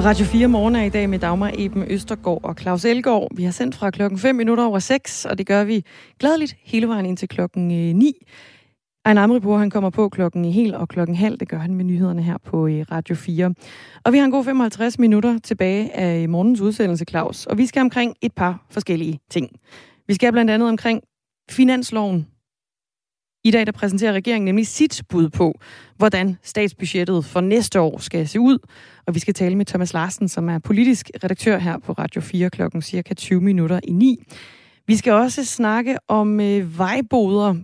Og Radio 4 morgen er i dag med Dagmar Eben Østergaard og Claus Elgaard. Vi har sendt fra klokken 5 minutter over 6, og det gør vi gladeligt hele vejen ind til klokken øh, 9. Ejn Amripour, han kommer på klokken i hel og klokken halv. Det gør han med nyhederne her på øh, Radio 4. Og vi har en god 55 minutter tilbage af morgens udsendelse, Claus. Og vi skal omkring et par forskellige ting. Vi skal blandt andet omkring finansloven, i dag der præsenterer regeringen nemlig sit bud på, hvordan statsbudgettet for næste år skal se ud. Og vi skal tale med Thomas Larsen, som er politisk redaktør her på Radio 4 klokken cirka 20 minutter i 9. Vi skal også snakke om øh, vejboder,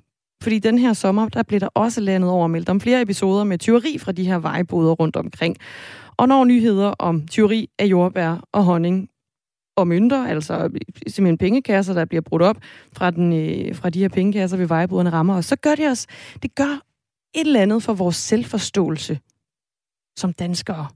fordi den her sommer, der blev der også landet over meldt om flere episoder med tyveri fra de her vejboder rundt omkring. Og når nyheder om tyveri af jordbær og honning og mønter, altså simpelthen pengekasser, der bliver brudt op fra, den, øh, fra de her pengekasser ved vejbruderne rammer os, så gør det os, det gør et eller andet for vores selvforståelse som danskere.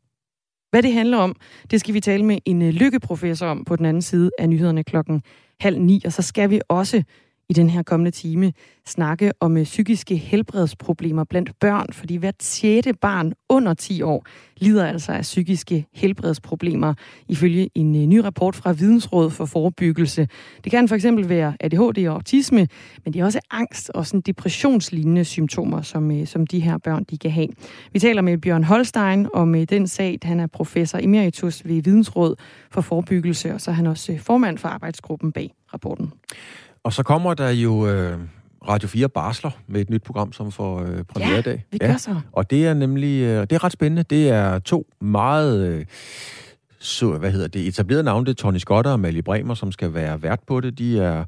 Hvad det handler om, det skal vi tale med en øh, lykkeprofessor om på den anden side af nyhederne klokken halv ni, og så skal vi også i den her kommende time snakke om øh, psykiske helbredsproblemer blandt børn, fordi hvert sjette barn under 10 år lider altså af psykiske helbredsproblemer, ifølge en øh, ny rapport fra Vidensråd for Forebyggelse. Det kan for eksempel være ADHD og autisme, men det er også angst og sådan depressionslignende symptomer, som, øh, som de her børn de kan have. Vi taler med Bjørn Holstein om øh, den sag, han er professor emeritus ved Vidensråd for Forebyggelse, og så er han også øh, formand for arbejdsgruppen bag rapporten. Og så kommer der jo øh, Radio 4 Barsler med et nyt program, som får øh, premiere i dag. vi gør så. Og det er nemlig, øh, det er ret spændende. Det er to meget... Øh, så, hvad hedder det, etablerede navne, det er Tony Scott og Amalie Bremer, som skal være vært på det. De er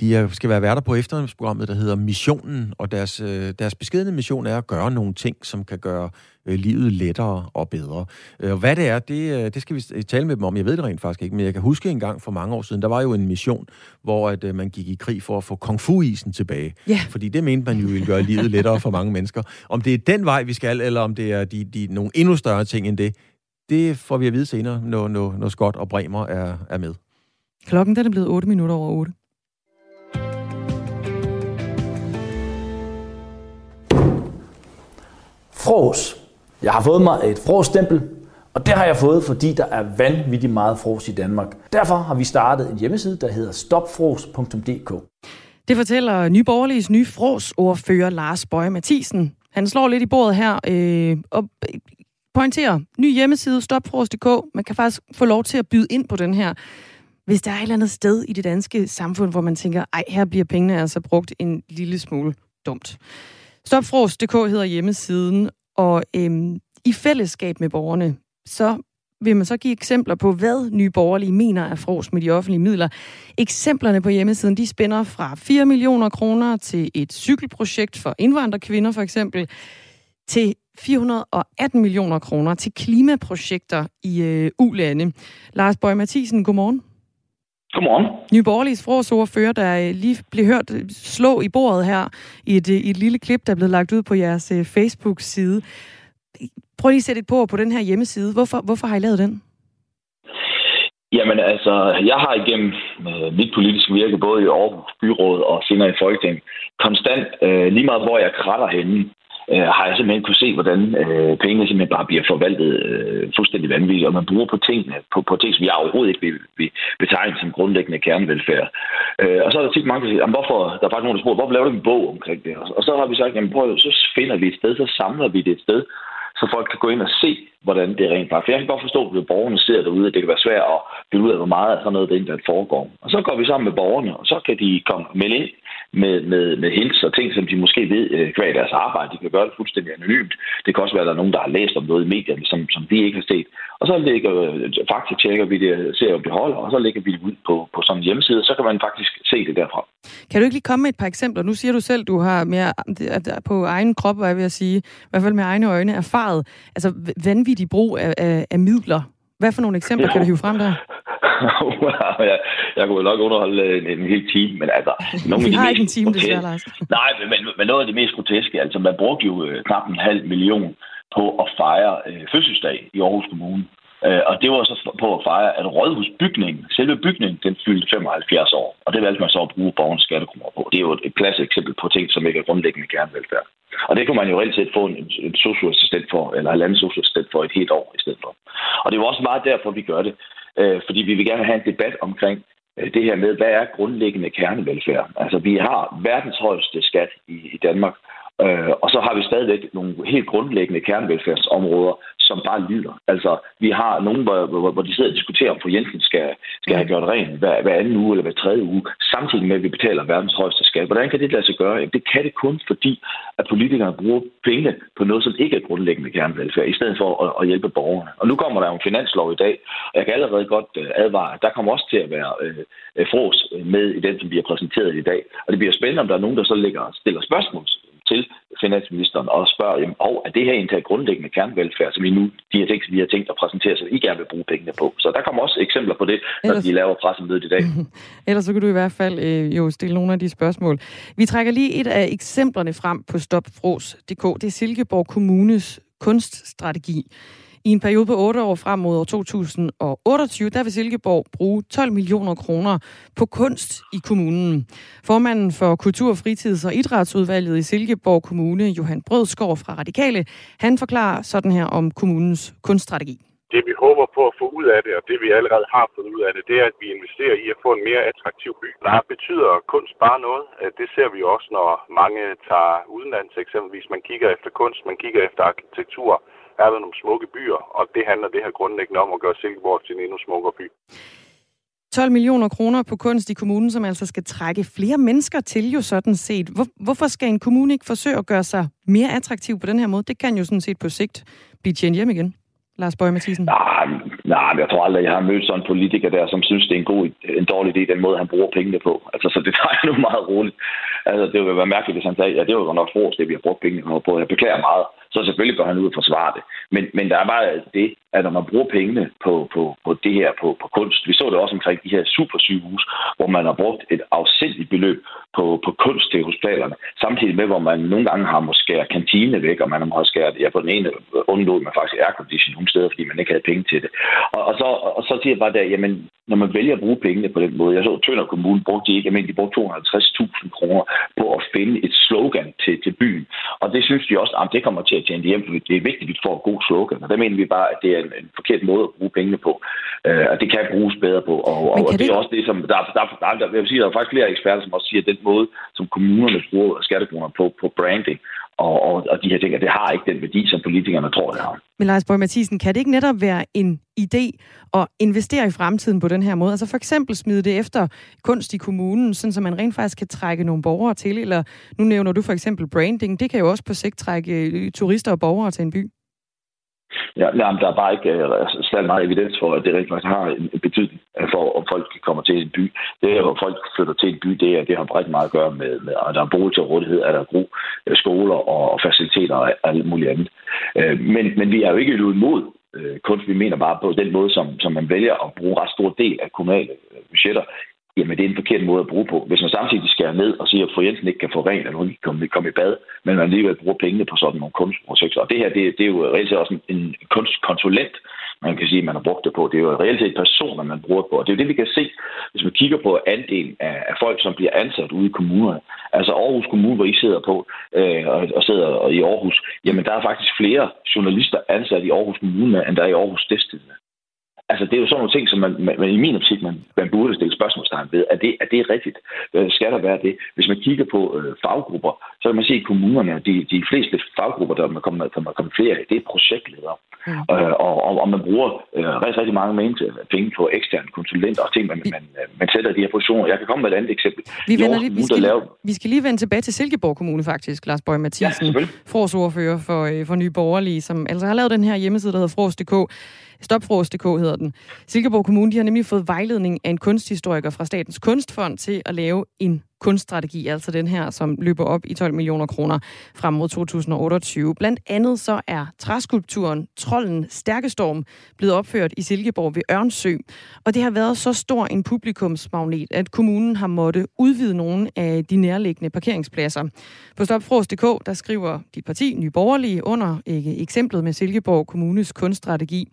de skal være værter på efterhåndsprogrammet, der hedder Missionen, og deres, øh, deres beskedende mission er at gøre nogle ting, som kan gøre øh, livet lettere og bedre. Øh, og hvad det er, det, det skal vi tale med dem om. Jeg ved det rent faktisk ikke, men jeg kan huske en gang for mange år siden, der var jo en mission, hvor at, man gik i krig for at få kung fu-isen tilbage. Yeah. Fordi det mente man jo ville gøre livet lettere for mange mennesker. Om det er den vej, vi skal, eller om det er de, de, nogle endnu større ting end det, det får vi at vide senere, når, når, når Scott og Bremer er, er med. Klokken den er blevet 8 minutter over 8. Frås. Jeg har fået mig et frostempel, og det har jeg fået, fordi der er vanvittigt meget frås i Danmark. Derfor har vi startet en hjemmeside, der hedder stopfros.dk. Det fortæller Nyborgerliges nye frosordfører Lars Bøje Mathisen. Han slår lidt i bordet her øh, og øh, pointerer, ny hjemmeside, stopfros.dk. Man kan faktisk få lov til at byde ind på den her. Hvis der er et eller andet sted i det danske samfund, hvor man tænker, ej, her bliver pengene altså brugt en lille smule dumt. Stopfros.dk hedder hjemmesiden, og øhm, i fællesskab med borgerne, så vil man så give eksempler på, hvad nye borgerlige mener er fros med de offentlige midler. Eksemplerne på hjemmesiden, de spænder fra 4 millioner kroner til et cykelprojekt for indvandrerkvinder for eksempel, til 418 millioner kroner til klimaprojekter i øh, ulande. Lars Bøge Mathisen, godmorgen. Godmorgen. Nye Borgerliges forsordfører, der øh, lige blev hørt øh, slå i bordet her i et, øh, i et lille klip, der er blevet lagt ud på jeres Facebook-side. Prøv lige at sætte et på på den her hjemmeside. Hvorfor, hvorfor har I lavet den? Jamen altså, jeg har igennem øh, mit politiske virke, både i Aarhus Byråd og senere i Folketinget, konstant, øh, lige meget hvor jeg kratter henne, øh, har jeg simpelthen kunne se, hvordan øh, pengene simpelthen bare bliver forvaltet øh, fuldstændig vanvittigt, og man bruger på ting, øh, på, på ting, som jeg overhovedet ikke vil, vil betegne som grundlæggende kernevelfærd. Øh, og så er der tit mange, der siger, hvorfor, der er faktisk nogen, der spørger, hvorfor laver du en bog omkring det? Og så har vi sagt, jamen prøv, så finder vi et sted, så samler vi det et sted, så folk kan gå ind og se, hvordan det rent faktisk. Jeg kan godt forstå, at borgerne ser derude, at det kan være svært at finde ud af, hvor meget af sådan noget, det der foregår. Og så går vi sammen med borgerne, og så kan de komme med ind med, med, med hints og ting, som de måske ved øh, kvad deres arbejde. De kan gøre det fuldstændig anonymt. Det kan også være, at der er nogen, der har læst om noget i medierne, som, som vi ikke har set. Og så lægger, øh, faktisk tjekker vi det, ser om det holder, og så lægger vi det ud på, på sådan en hjemmeside, så kan man faktisk se det derfra. Kan du ikke lige komme med et par eksempler? Nu siger du selv, du har mere på egen krop, hvad jeg vil sige, i hvert fald med egne øjne, erfaret, altså vanvittig brug af, af, af midler. Hvad for nogle eksempler kan du hive frem der? jeg, jeg kunne nok underholde en, en hel time, men altså... Nogle Vi har ikke en time, desværre, Lars. Nej, men, men noget af det mest groteske, altså man brugte jo øh, knap en halv million på at fejre øh, fødselsdag i Aarhus Kommune. Øh, og det var så på at fejre, at rådhusbygningen, selve bygningen, den fyldte 75 år. Og det valgte man så at bruge borgernes skattekroner på. Det er jo et klassisk eksempel på ting, som ikke er grundlæggende kernevelfærd. Og det kunne man jo reelt set få en, en socioassistent for, eller en anden socioassistent for et helt år i stedet for. Og det er jo også meget derfor, vi gør det. Øh, fordi vi vil gerne have en debat omkring øh, det her med, hvad er grundlæggende kernevelfærd? Altså, vi har verdens højeste skat i, i Danmark, Øh, og så har vi stadigvæk nogle helt grundlæggende kernevelfærdsområder, som bare lider. Altså, vi har nogen, hvor, hvor, hvor de sidder og diskuterer, om for Jensen skal, skal have gjort rent hver, hver anden uge eller hver tredje uge, samtidig med, at vi betaler verdens højeste skat. Hvordan kan det lade sig gøre? Jamen, det kan det kun, fordi at politikerne bruger penge på noget, som ikke er grundlæggende kernevelfærd, i stedet for at, at hjælpe borgerne. Og nu kommer der jo en finanslov i dag, og jeg kan allerede godt øh, advare, at der kommer også til at være øh, øh fros med i den, som vi har præsenteret i dag. Og det bliver spændende, om der er nogen, der så lægger, stiller spørgsmål til finansministeren og spørger, jamen, oh, er det her egentlig grundlæggende kernevelfærd, som I nu, de her ting, som vi har tænkt at præsentere, som I gerne vil bruge pengene på. Så der kommer også eksempler på det, når Ellers... de laver pressemødet i dag. Ellers så kan du i hvert fald øh, jo stille nogle af de spørgsmål. Vi trækker lige et af eksemplerne frem på stopfros.dk. Det er Silkeborg Kommunes kunststrategi. I en periode på 8 år frem mod år 2028, der vil Silkeborg bruge 12 millioner kroner på kunst i kommunen. Formanden for Kultur-, Fritids- og Idrætsudvalget i Silkeborg Kommune, Johan Brødskov fra Radikale, han forklarer sådan her om kommunens kunststrategi. Det vi håber på at få ud af det, og det vi allerede har fået ud af det, det er, at vi investerer i at få en mere attraktiv by. Der betyder kunst bare noget. Øh, det ser vi også, når mange tager udenlands eksempelvis. Man kigger efter kunst, man kigger efter arkitektur er der nogle smukke byer, og det handler det her grundlæggende om at gøre Silkeborg til en endnu smukkere by. 12 millioner kroner på kunst i kommunen, som altså skal trække flere mennesker til jo sådan set. Hvor, hvorfor skal en kommune ikke forsøge at gøre sig mere attraktiv på den her måde? Det kan jo sådan set på sigt blive tjent hjem igen. Lars Bøge Mathisen? Nej, nej, jeg tror aldrig, jeg har mødt sådan en politiker der, som synes, det er en god, en dårlig idé, den måde, han bruger pengene på. Altså, så det tager jeg nu meget roligt. Altså, det ville være mærkeligt, hvis han sagde, ja, det var jo nok fros, det vi har brugt pengene på. Jeg beklager meget. Så selvfølgelig går han ud og forsvarer det. Men, men der er bare det, at når man bruger pengene på, på, på det her, på, på kunst, vi så det også omkring de her supersygehus, hvor man har brugt et afsindigt beløb på, på kunst til hospitalerne, samtidig med, hvor man nogle gange har måske skære kantine væk, og man har måske skæret, ja, på den ene undlod man faktisk aircondition nogle steder, fordi man ikke havde penge til det. Og, og, så, og så siger jeg bare der, jamen, når man vælger at bruge pengene på den måde, jeg så Tønder Kommune brugte de ikke, men de brugte 250.000 kroner på at finde et slogan til, til byen. Og det synes de også, at det kommer til at tjene hjem, fordi det er vigtigt, at vi får en god slogan. Og der mener vi bare, at det er en, en forkert måde at bruge pengene på. Uh, og det kan bruges bedre på. Og, og, og det, det er også det, som... Der, der, der, der, jeg vil sige, der er faktisk flere eksperter, som også siger, at den måde, som kommunerne bruger skattekroner på, på branding, og, og, og de her ting, det har ikke den værdi, som politikerne tror, det har. Men Lars Borg Mathisen, kan det ikke netop være en idé at investere i fremtiden på den her måde? Altså for eksempel smide det efter kunst i kommunen, sådan så man rent faktisk kan trække nogle borgere til, eller nu nævner du for eksempel branding, det kan jo også på sigt trække øh, turister og borgere til en by. Ja, jamen, der er bare ikke øh, altså, uh, særlig meget evidens for, at det rent faktisk har en betydning øh, for, om folk kommer til en by. Det er, hvor folk flytter til en by, det, er, det har rigtig meget at gøre med, med at der er bolig til rådighed, at der er gode øh, skoler og faciliteter og alt muligt andet. Uh, men, men vi er jo ikke imod uh, kunst. Vi mener bare på den måde, som, som man vælger at bruge ret stor del af kommunale budgetter jamen det er en forkert måde at bruge på. Hvis man samtidig skærer ned og siger, at fru Jensen ikke kan få rent, eller hun ikke kan komme i bad, men man alligevel bruger pengene på sådan nogle kunstprojekter. Og det her, det, det er jo reelt set også en, en kunstkonsulent, man kan sige, man har brugt det på. Det er jo reelt set personer, man bruger det på. Og det er jo det, vi kan se, hvis man kigger på andelen af, af folk, som bliver ansat ude i kommunerne. Altså Aarhus Kommune, hvor I sidder på, øh, og, og sidder i Aarhus, jamen der er faktisk flere journalister ansat i Aarhus Kommune, end der er i Aarhus Stiftstidende. Altså, det er jo sådan nogle ting, som man, man i min optik, man, man burde stille spørgsmålstegn ved. Er det, er det rigtigt? Øh, skal der være det? Hvis man kigger på øh, faggrupper, så kan man se, at kommunerne, de, de fleste faggrupper, der er kommet, der er kommet flere af, det er projektledere. Mm. Øh, og, og, og man bruger øh, rigtig, rigtig mange penge på eksterne konsulenter og ting, man, man, man sætter de her positioner. Jeg kan komme med et andet eksempel. Vi, vender lige, vi, skal, lave... vi skal lige vende tilbage til Silkeborg Kommune faktisk, Lars Bøge Mathisen, ja, forsordfører for, øh, for Nye Borgerlige, som altså har lavet den her hjemmeside, der hedder fros.dk. Stopfros.dk hedder den. Silkeborg Kommune de har nemlig fået vejledning af en kunsthistoriker fra Statens Kunstfond til at lave en kunststrategi, altså den her, som løber op i 12 millioner kroner frem mod 2028. Blandt andet så er træskulpturen Trollen Stærkestorm blevet opført i Silkeborg ved Ørnsø, og det har været så stor en publikumsmagnet, at kommunen har måttet udvide nogle af de nærliggende parkeringspladser. På stopfros.dk, der skriver dit parti, Nye Borgerlige, under ikke, eksemplet med Silkeborg Kommunes kunststrategi.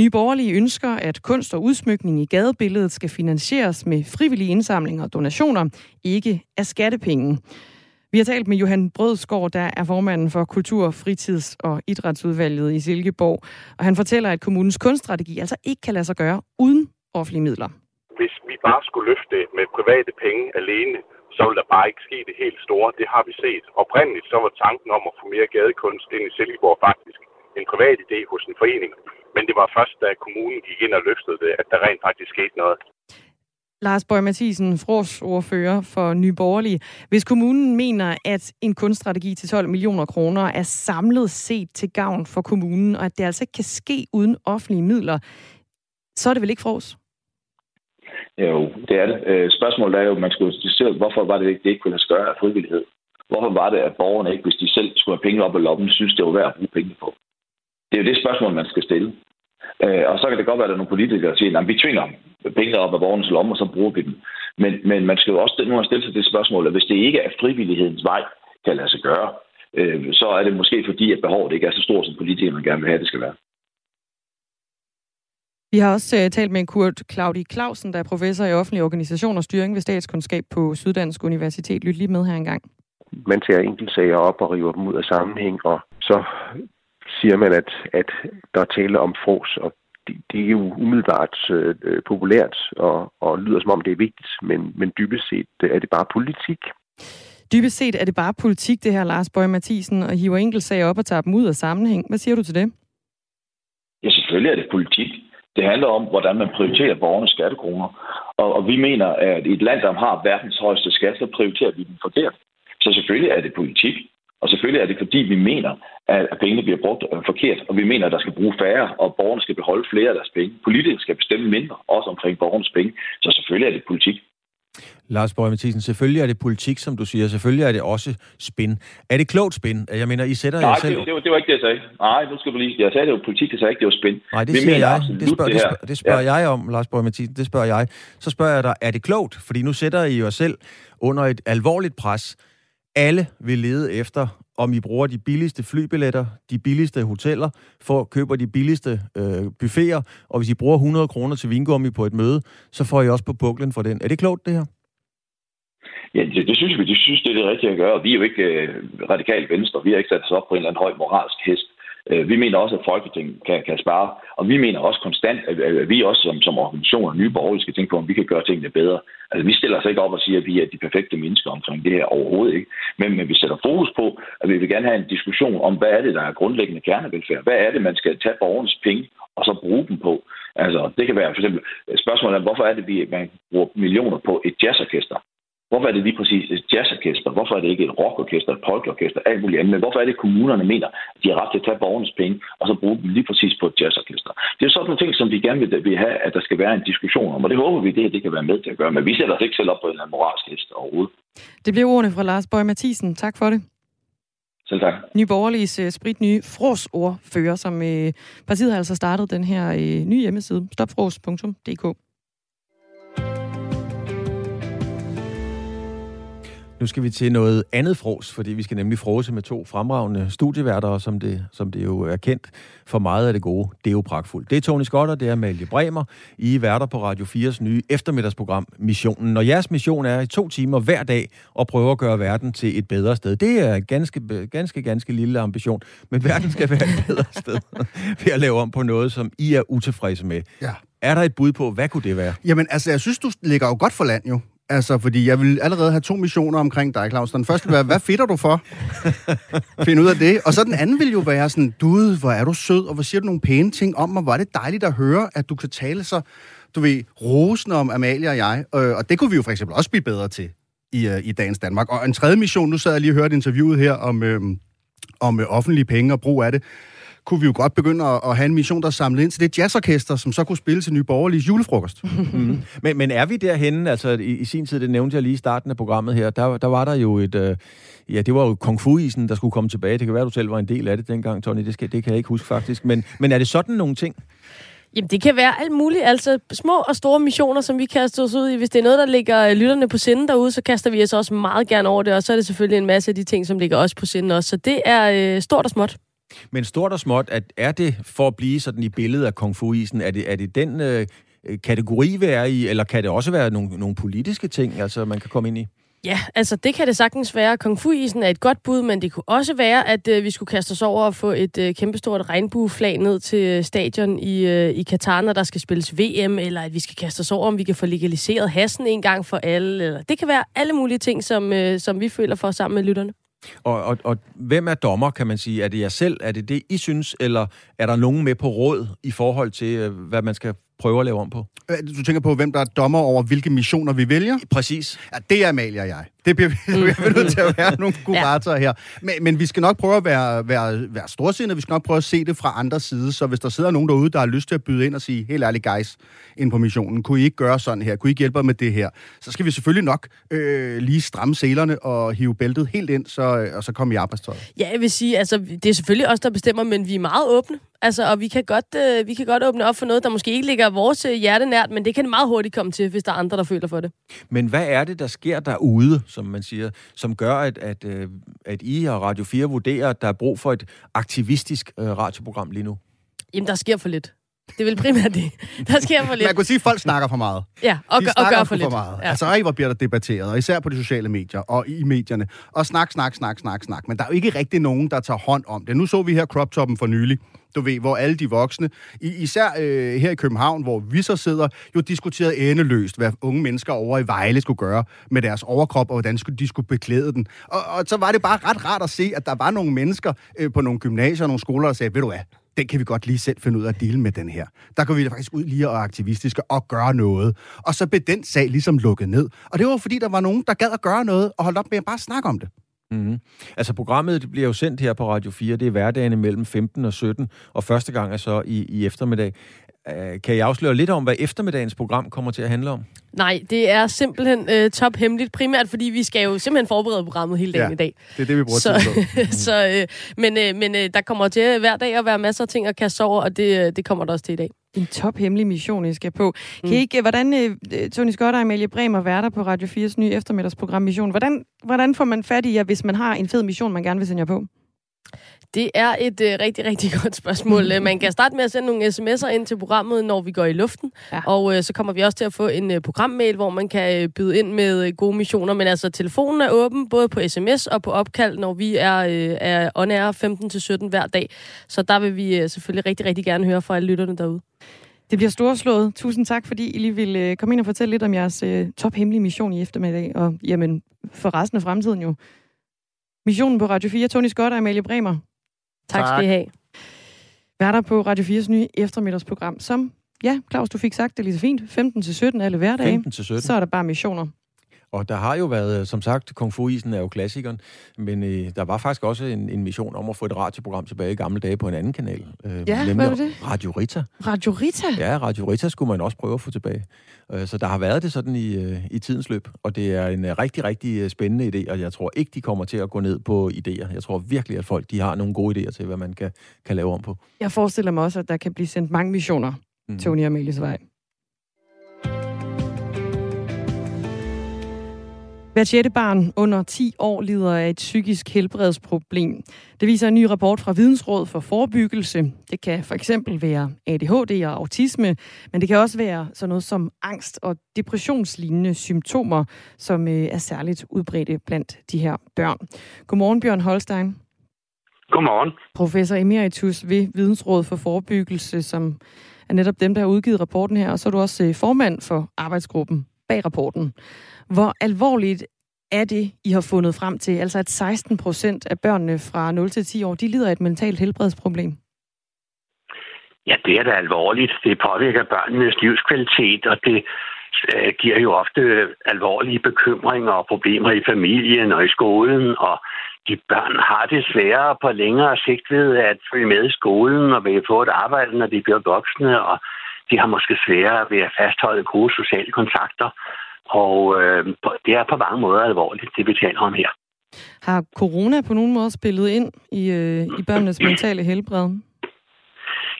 Nye Borgerlige ønsker, at kunst og udsmykning i gadebilledet skal finansieres med frivillige indsamlinger og donationer, ikke af skattepenge. Vi har talt med Johan Brødsgaard, der er formanden for Kultur-, Fritids- og Idrætsudvalget i Silkeborg. Og han fortæller, at kommunens kunststrategi altså ikke kan lade sig gøre uden offentlige midler. Hvis vi bare skulle løfte det med private penge alene, så vil der bare ikke ske det helt store. Det har vi set. Oprindeligt så var tanken om at få mere gadekunst ind i Silkeborg faktisk en privat idé hos en forening. Men det var først, da kommunen gik ind og løftede det, at der rent faktisk skete noget. Lars Bøge Mathisen, Fros ordfører for Nye Borgerlige. Hvis kommunen mener, at en kunststrategi til 12 millioner kroner er samlet set til gavn for kommunen, og at det altså ikke kan ske uden offentlige midler, så er det vel ikke Fros? Jo, det er det. Øh, spørgsmålet er jo, man skulle diskutere, hvorfor var det ikke, det ikke kunne lade sig gøre af frivillighed? Hvorfor var det, at borgerne ikke, hvis de selv skulle have penge op i lommen, synes, det var værd at bruge penge på? Det er jo det spørgsmål, man skal stille. Øh, og så kan det godt være, at der er nogle politikere, der siger, at vi tvinger penge op af borgernes lomme, og så bruger vi dem. Men, men man skal jo også nu stille sig det spørgsmål, at hvis det ikke er frivillighedens vej, kan lade sig gøre, øh, så er det måske fordi, at behovet ikke er så stort, som politikerne gerne vil have, det skal være. Vi har også uh, talt med Kurt Claudi Clausen, der er professor i offentlig organisation og styring ved statskundskab på Syddansk Universitet. Lyt lige med her engang. Man tager enkeltsager op og river dem ud af sammenhæng, og så siger man, at, at der er tale om fros, og det, det er jo umiddelbart øh, populært og, og lyder som om det er vigtigt, men, men dybest set øh, er det bare politik. Dybest set er det bare politik, det her Lars Bøge Mathisen, og hiver enkeltsager op og tager dem ud af sammenhæng. Hvad siger du til det? Ja, selvfølgelig er det politik. Det handler om, hvordan man prioriterer borgernes skattekroner. Og, og vi mener, at i et land, der har verdens højeste skat, så prioriterer vi den forkert. Så selvfølgelig er det politik. Og selvfølgelig er det, fordi vi mener, at pengene bliver brugt øh, forkert, og vi mener, at der skal bruge færre, og borgerne skal beholde flere af deres penge. Politikere skal bestemme mindre, også omkring borgernes penge. Så selvfølgelig er det politik. Lars Borg Mathisen, selvfølgelig er det politik, som du siger. Selvfølgelig er det også spin. Er det klogt spin? Jeg mener, I sætter Nej, jer selv... det, det, var, det var ikke det, jeg sagde. Nej, nu skal du lige... Jeg sagde, det var politik, jeg sagde ikke, det var spin. Nej, det Vi siger jeg. Det spørger, det, spørger, det spørger ja. jeg om, Lars Borg Mathisen. Det spørger jeg. Så spørger jeg dig, er det klogt? Fordi nu sætter I jo selv under et alvorligt pres. Alle vil lede efter om I bruger de billigste flybilletter, de billigste hoteller, for at købe de billigste øh, buffeter, og hvis I bruger 100 kroner til vingummi på et møde, så får I også på buklen for den. Er det klogt, det her? Ja, det, det synes vi. Det synes, det er det rigtige at gøre. Vi er jo ikke øh, radikalt venstre. Vi har ikke sat os op på en eller anden høj moralsk hest. Øh, vi mener også, at Folketinget kan, kan spare, og vi mener også konstant, at, vi også som, som organisationer og nye borgerlige skal tænke på, om vi kan gøre tingene bedre. Altså, vi stiller os ikke op og siger, at vi er de perfekte mennesker omkring det her overhovedet ikke. Men, men vi sætter fokus på, at vi vil gerne have en diskussion om, hvad er det, der er grundlæggende kernevelfærd? Hvad er det, man skal tage borgernes penge og så bruge dem på? Altså, det kan være for eksempel øh, spørgsmålet om, hvorfor er det, at man bruger millioner på et jazzorkester? Hvorfor er det lige præcis et jazzorkester? Hvorfor er det ikke et rockorkester, et polkorkester, alt muligt andet? Men hvorfor er det, at kommunerne mener, at de har ret til at tage borgernes penge, og så bruge dem lige præcis på et jazzorkester? Det er sådan nogle ting, som vi gerne vil, vil have, at der skal være en diskussion om, og det håber vi, det, det kan være med til at gøre. Men vi sætter os ikke selv op på en eller anden moralsk liste overhovedet. Det bliver ordene fra Lars Bøge Mathisen. Tak for det. Selv tak. Ny Borgerliges uh, sprit nye frosordfører, som uh, partiet har altså startet den her uh, nye hjemmeside, stopfros.dk. Nu skal vi til noget andet fros, fordi vi skal nemlig frose med to fremragende studieværter, som det, som det jo er kendt for meget af det gode. Det er jo pragtfuldt. Det er Tony Scott, og det er Malie Bremer. I er værter på Radio 4's nye eftermiddagsprogram Missionen. Og jeres mission er i to timer hver dag at prøve at gøre verden til et bedre sted. Det er en ganske, ganske, ganske lille ambition, men verden skal være et bedre sted ved at lave om på noget, som I er utilfredse med. Ja. Er der et bud på, hvad kunne det være? Jamen, altså, jeg synes, du ligger jo godt for land, jo. Altså, fordi jeg vil allerede have to missioner omkring dig, Claus. Den første vil være, hvad fitter du for? Find ud af det. Og så den anden vil jo være sådan, du, hvor er du sød, og hvor siger du nogle pæne ting om mig? Hvor er det dejligt at høre, at du kan tale så, du ved, rosende om Amalie og jeg. Øh, og det kunne vi jo for eksempel også blive bedre til i, øh, i dagens Danmark. Og en tredje mission, nu sad jeg lige og hørte interviewet her om, øhm, om øh, offentlige penge og brug af det kunne vi jo godt begynde at, at have en mission, der samlet ind til det jazzorkester, som så kunne spille til Nye Borgerlige julefrokost. mm. men, men er vi derhenne, altså i, i sin tid, det nævnte jeg lige i starten af programmet her, der, der var der jo et, øh, ja, det var jo kung fu-isen, der skulle komme tilbage. Det kan være, du selv var en del af det dengang, Tony, det, skal, det kan jeg ikke huske faktisk. Men, men er det sådan nogle ting? Jamen, det kan være alt muligt. Altså, små og store missioner, som vi kaster os ud i. Hvis det er noget, der ligger lytterne på sinde derude, så kaster vi os også meget gerne over det. Og så er det selvfølgelig en masse af de ting, som ligger os på sinde også. Så det er øh, stort og småt. Men stort og småt, at er det for at blive sådan i billedet af kung fu-isen, er det, er det den øh, øh, kategori, vi er i, eller kan det også være nogle, nogle politiske ting, altså man kan komme ind i? Ja, altså det kan det sagtens være. Kung Fu-isen er et godt bud, men det kunne også være, at øh, vi skulle kaste os over og få et øh, kæmpestort regnbueflag ned til øh, stadion i, øh, i Katar, når der skal spilles VM, eller at vi skal kaste os over, om vi kan få legaliseret hassen en gang for alle. Eller, det kan være alle mulige ting, som, øh, som vi føler for sammen med lytterne. Og, og, og hvem er dommer, kan man sige? Er det jer selv? Er det det, I synes? Eller er der nogen med på råd i forhold til, øh, hvad man skal prøve at lave om på? Øh, Du tænker på, hvem der er dommer over, hvilke missioner vi vælger? Præcis. Ja, det er Amalie og jeg. Det bliver vi, nødt til at være nogle kuratorer her. Men, men vi skal nok prøve at være, være, være storsindede. Vi skal nok prøve at se det fra andre side. Så hvis der sidder nogen derude, der har lyst til at byde ind og sige, helt ærligt guys, ind på missionen, kunne I ikke gøre sådan her? Kunne I ikke hjælpe med det her? Så skal vi selvfølgelig nok øh, lige stramme selerne og hive bæltet helt ind, så, og så komme i arbejdstøjet. Ja, jeg vil sige, altså, det er selvfølgelig os, der bestemmer, men vi er meget åbne. Altså, og vi kan, godt, øh, vi kan godt åbne op for noget, der måske ikke ligger vores øh, hjerte nært, men det kan meget hurtigt komme til, hvis der er andre, der føler for det. Men hvad er det, der sker derude, som man siger, som gør, at, at, øh, at I og Radio 4 vurderer, at der er brug for et aktivistisk øh, radioprogram lige nu? Jamen, der sker for lidt. Det er vel primært det. Der sker for lidt. Man kunne sige, at folk snakker for meget. Ja, og, gør- og gør for lidt. meget. Ja. Altså, ej, hvor bliver der debatteret, og især på de sociale medier og i medierne. Og snak, snak, snak, snak, snak. Men der er jo ikke rigtig nogen, der tager hånd om det. Nu så vi her crop toppen for nylig, du ved, hvor alle de voksne, især øh, her i København, hvor vi så sidder, jo diskuterede endeløst, hvad unge mennesker over i Vejle skulle gøre med deres overkrop, og hvordan skulle, de skulle beklæde den. Og, og så var det bare ret rart at se, at der var nogle mennesker øh, på nogle gymnasier og nogle skoler, der sagde, ved du hvad, den kan vi godt lige selv finde ud af at dele med den her. Der går vi da faktisk ud lige og er aktivistiske og gøre noget. Og så blev den sag ligesom lukket ned. Og det var fordi, der var nogen, der gad at gøre noget og holde op med at bare snakke om det. Mm-hmm. Altså programmet det bliver jo sendt her på Radio 4. Det er hverdagene mellem 15 og 17, og første gang er så i, i eftermiddag. Uh, kan I afsløre lidt om, hvad eftermiddagens program kommer til at handle om? Nej, det er simpelthen øh, tophemmeligt, primært fordi vi skal jo simpelthen forberede programmet hele dagen Ja, i dag. Det er det, vi bruger Så, tid på. så, øh, men øh, men øh, der kommer til hver dag at være masser af ting at kaste over, og det, øh, det kommer der også til i dag. En tophemmelig mission, I skal på. Kan Mm. I ikke, hvordan, øh, Tony Scott og Amalie Bremer, værter på Radio 4's nye eftermiddagsprogram Mission, hvordan, hvordan får man fat i jer, hvis man har en fed mission, man gerne vil sende jer på? Det er et øh, rigtig, rigtig godt spørgsmål. Øh, Man kan starte med at sende nogle sms'er ind til programmet, når vi går i luften. Ja. Og øh, så kommer vi også til at få en øh, programmail, hvor man kan øh, byde ind med øh, gode missioner. Men altså, telefonen er åben, både på sms og på opkald, når vi er, øh, er on air 15-17 hver dag. Så der vil vi øh, selvfølgelig rigtig, rigtig gerne høre fra alle lytterne derude. Det bliver storslået. Tusind tak, fordi I lige vil øh, komme ind og fortælle lidt om jeres øh, tophemmelige mission i eftermiddag, og jamen, for resten af fremtiden jo. Missionen på Radio 4, Tony Scott og Amalie Bremer. Tak, tak. skal I have. Værter på Radio 4's nye eftermiddagsprogram, som, ja, Claus, du fik sagt det lige så fint, 15-17 alle hverdage. 15 til 17. Så er der bare missioner. Og der har jo været, øh, som sagt, Kung Fu-isen er jo klassikeren, men øh, der var faktisk også en, en mission om at få et radioprogram tilbage i gamle dage på en anden kanal. Øh, Ja, nemlig hvad var det? Radio Rita. Radio Rita? Ja, Radio Rita skulle man også prøve at få tilbage. Øh, Så der har været det sådan i, øh, i tidens løb, og det er en øh, rigtig, rigtig øh, spændende idé, og jeg tror ikke, de kommer til at gå ned på idéer. Jeg tror virkelig, at folk de har nogle gode idéer til, hvad man kan, kan lave om på. Jeg forestiller mig også, at der kan blive sendt mange missioner, Mhm. Tony og Amalies vej. Hver sjette barn under 10 år lider af et psykisk helbredsproblem. Det viser en ny rapport fra Vidensråd for Forebyggelse. Det kan for eksempel være ADHD og autisme, men det kan også være sådan noget som angst og depressionslignende symptomer, som øh, er særligt udbredte blandt de her børn. Godmorgen, Bjørn Holstein. Godmorgen. professor emeritus ved Vidensråd for Forebyggelse, som er netop dem, der har udgivet rapporten her, og så er du også øh, formand for arbejdsgruppen bag rapporten. Hvor alvorligt er det, I har fundet frem til, altså at 16 procent af børnene fra 0 til 10 år, de lider af et mentalt helbredsproblem? Ja, det er da alvorligt. Det påvirker børnenes livskvalitet, og det øh, giver jo ofte alvorlige bekymringer og problemer i familien og i skolen, og de børn har det sværere på længere sigt ved at følge med i skolen og ved at få et arbejde, når de bliver voksne, og de har måske sværere ved at fastholde gode sociale kontakter. Og øh, det er på mange måder alvorligt, det vi taler om her. Har corona på nogen måde spillet ind i, øh, i børnenes mentale helbred?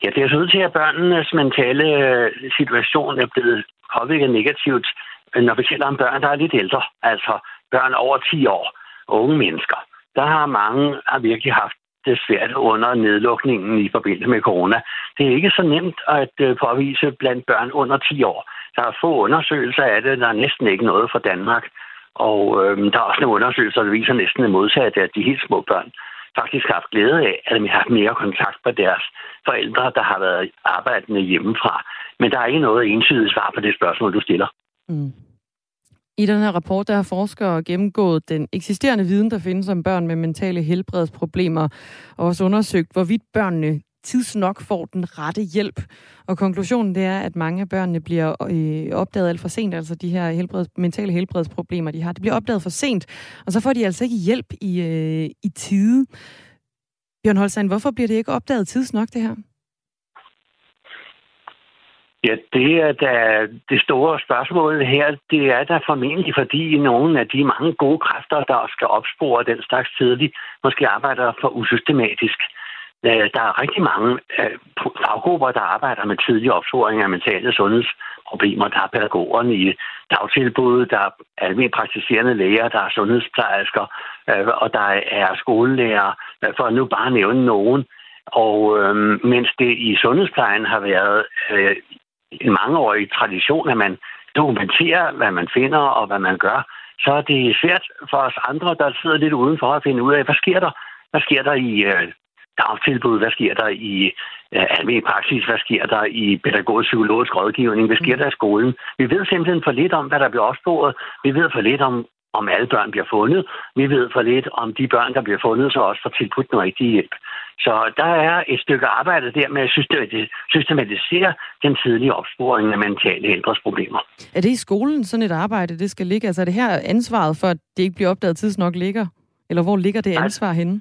Ja, det er så ud til, at børnenes mentale øh, situation er blevet påvirket negativt, når vi taler om børn, der er lidt ældre. Altså børn over 10 år, unge mennesker. Der har mange har virkelig haft Øh, det svært under nedlukningen i forbindelse med corona. Det er ikke så nemt at øh, påvise blandt børn under 10 år. Der er få undersøgelser af det, der er næsten ikke noget fra Danmark. Og øh, der er også nogle undersøgelser, der viser næsten det modsatte, at de helt små børn faktisk har haft glæde af, at de har haft mere kontakt med deres forældre, der har været arbejdende hjemmefra. Men der er ikke noget entydigt svar på det spørgsmål, du stiller. Mm. I den her rapport, der har forskere gennemgået den eksisterende viden, der findes om børn med mentale helbredsproblemer, og også undersøgt, hvorvidt børnene tidsnok får den rette hjælp. Og konklusionen det er, at mange af børnene bliver øh, opdaget alt for sent, altså de her helbreds, mentale helbredsproblemer, de har. Det bliver opdaget for sent, og så får de altså ikke hjælp i, øh, i tide. Bjørn Holstein, hvorfor bliver det ikke opdaget tidsnok, det her? Ja, det er da det store spørgsmål her. Det er da formentlig, fordi nogle af de mange gode kræfter, der skal opspore den slags tidligt, måske arbejder for usystematisk. Øh, der er rigtig mange øh, faggrupper, der arbejder med tidlig opsporing af mentale sundhedsproblemer. Der er pædagogerne i dagtilbud, der er almindelige praktiserende læger, der er sundhedsplejersker, øh, og der er skolelærer, for at nu bare nævne nogen. Og øh, mens det i sundhedsplejen har været øh, en mangeårig tradition, at man dokumenterer, hvad man finder og hvad man gør, så er det svært for os andre, der sidder lidt udenfor at finde ud af, hvad sker der? Hvad sker der i øh, dagtilbud? Hvad sker der i øh, almindelig praksis? Hvad sker der i pædagogisk-psykologisk rådgivning? Hvad sker der i skolen? Vi ved simpelthen for lidt om, hvad der bliver opsporet. Vi ved for lidt om, om alle børn bliver fundet. Vi ved for lidt om de børn, der bliver fundet, så også får tilbudt den rigtige hjælp. Så der er et stykke arbejde der med at systematisere den tidlige opsporing af mentale helbredsproblemer. Er det i skolen sådan et arbejde, det skal ligge? Altså er det her ansvaret for, at det ikke bliver opdaget tidsnok ligger? Eller hvor ligger det ansvar henne?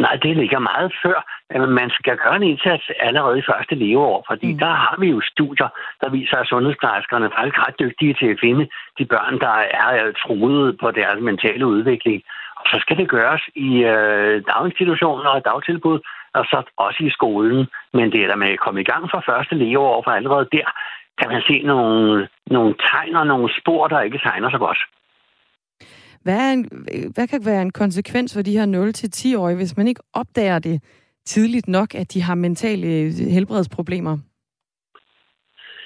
Nej, det ligger meget før. Man skal gøre en indsats allerede i første leveår, fordi mm. der har vi jo studier, der viser, at sundhedsplejerskerne er faktisk ret dygtige til at finde de børn, der er truet på deres mentale udvikling. Og så skal det gøres i øh, daginstitutioner og dagtilbud, og så også i skolen. Men det er der med at komme i gang fra første leveår, for allerede der kan man se nogle, nogle tegn og nogle spor, der ikke tegner så godt. Hvad, er en, hvad kan være en konsekvens for de her 0-10-årige, hvis man ikke opdager det tidligt nok, at de har mentale øh, helbredsproblemer?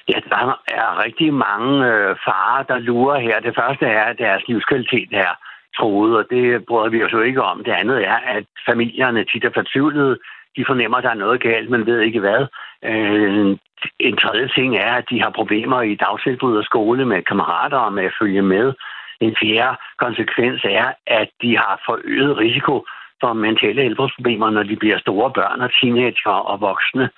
Ja, der er rigtig mange øh, farer, der lurer her. Det første er, at deres livskvalitet er troet, og det bryder vi os jo ikke om. Det andet er, at familierne tit er fortvivlede. De fornemmer, at der er noget galt, men ved ikke hvad. Øh, en tredje ting er, at de har problemer i dagtilbud og skole med kammerater og med at følge med. En fjerde konsekvens er, at de har forøget risiko for mentale helbredsproblemer, når de bliver store børn og teenager og voksne.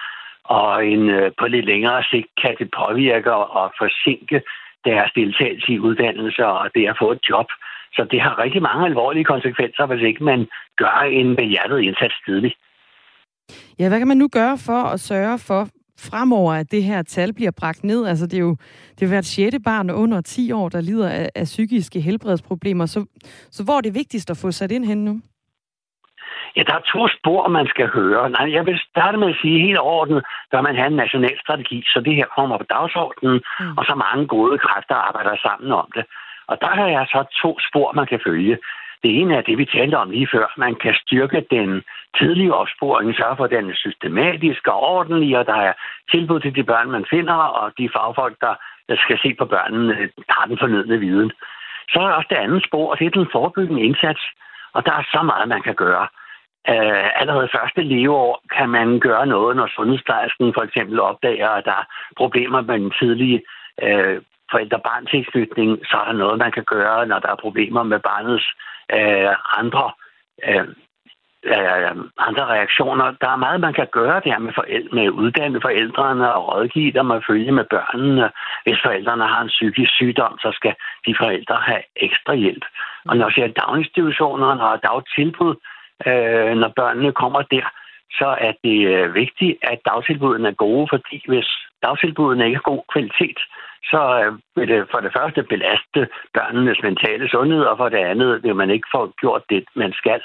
Og en, øh, på lidt længere sigt kan det påvirke og forsinke deres deltagelse i uddannelse og det at få et job. Så det har rigtig mange alvorlige konsekvenser, hvis ikke man gør en behjertet indsats tidligt. Ja, hvad kan man nu gøre for at sørge for, fremover, at det her tal bliver bragt ned. Altså, det er jo det er hvert sjette barn under 10 år, der lider af, af psykiske helbredsproblemer. Så, så hvor er det vigtigst at få sat ind hen nu? Ja, der er to spor, man skal høre. Nej, jeg vil starte med at sige, helt overordnet bør man have en national strategi, så det her kommer på dagsordenen, mm. og så mange gode kræfter arbejder sammen om det. Og der har jeg så to spor, man kan følge. Det ene er det, vi talte om lige før. Man kan styrke den tidlige opsporing, sørge for, at den er systematisk og ordentlig, og der er tilbud til de børn, man finder, og de fagfolk, der, der skal se på børnene, har den fornødne viden. Så er også det andet spor, og det er den forebyggende indsats. Og der er så meget, man kan gøre øh, allerede første leveår kan man gøre noget, når sundhedsplejersken for eksempel opdager, at der er problemer med den tidlige øh, forældre-barn tilknytning, så er der noget, man kan gøre, når der er problemer med barnets øh, andre, øh, øh, andre reaktioner. Der er meget, man kan gøre der med, forældre, med uddanne forældrene og rådgive dem og følge med børnene. Hvis forældrene har en psykisk sygdom, så skal de forældre have ekstra hjælp. Og når jeg siger daginstitutionerne og dagtilbud, øh, når børnene kommer der, så er det øh, vigtigt, at dagtilbudene er gode, fordi hvis dagtilbudene ikke har god kvalitet, så øh, vil det for det første belaste børnenes mentale sundhed, og for det andet vil man ikke få gjort det, man skal.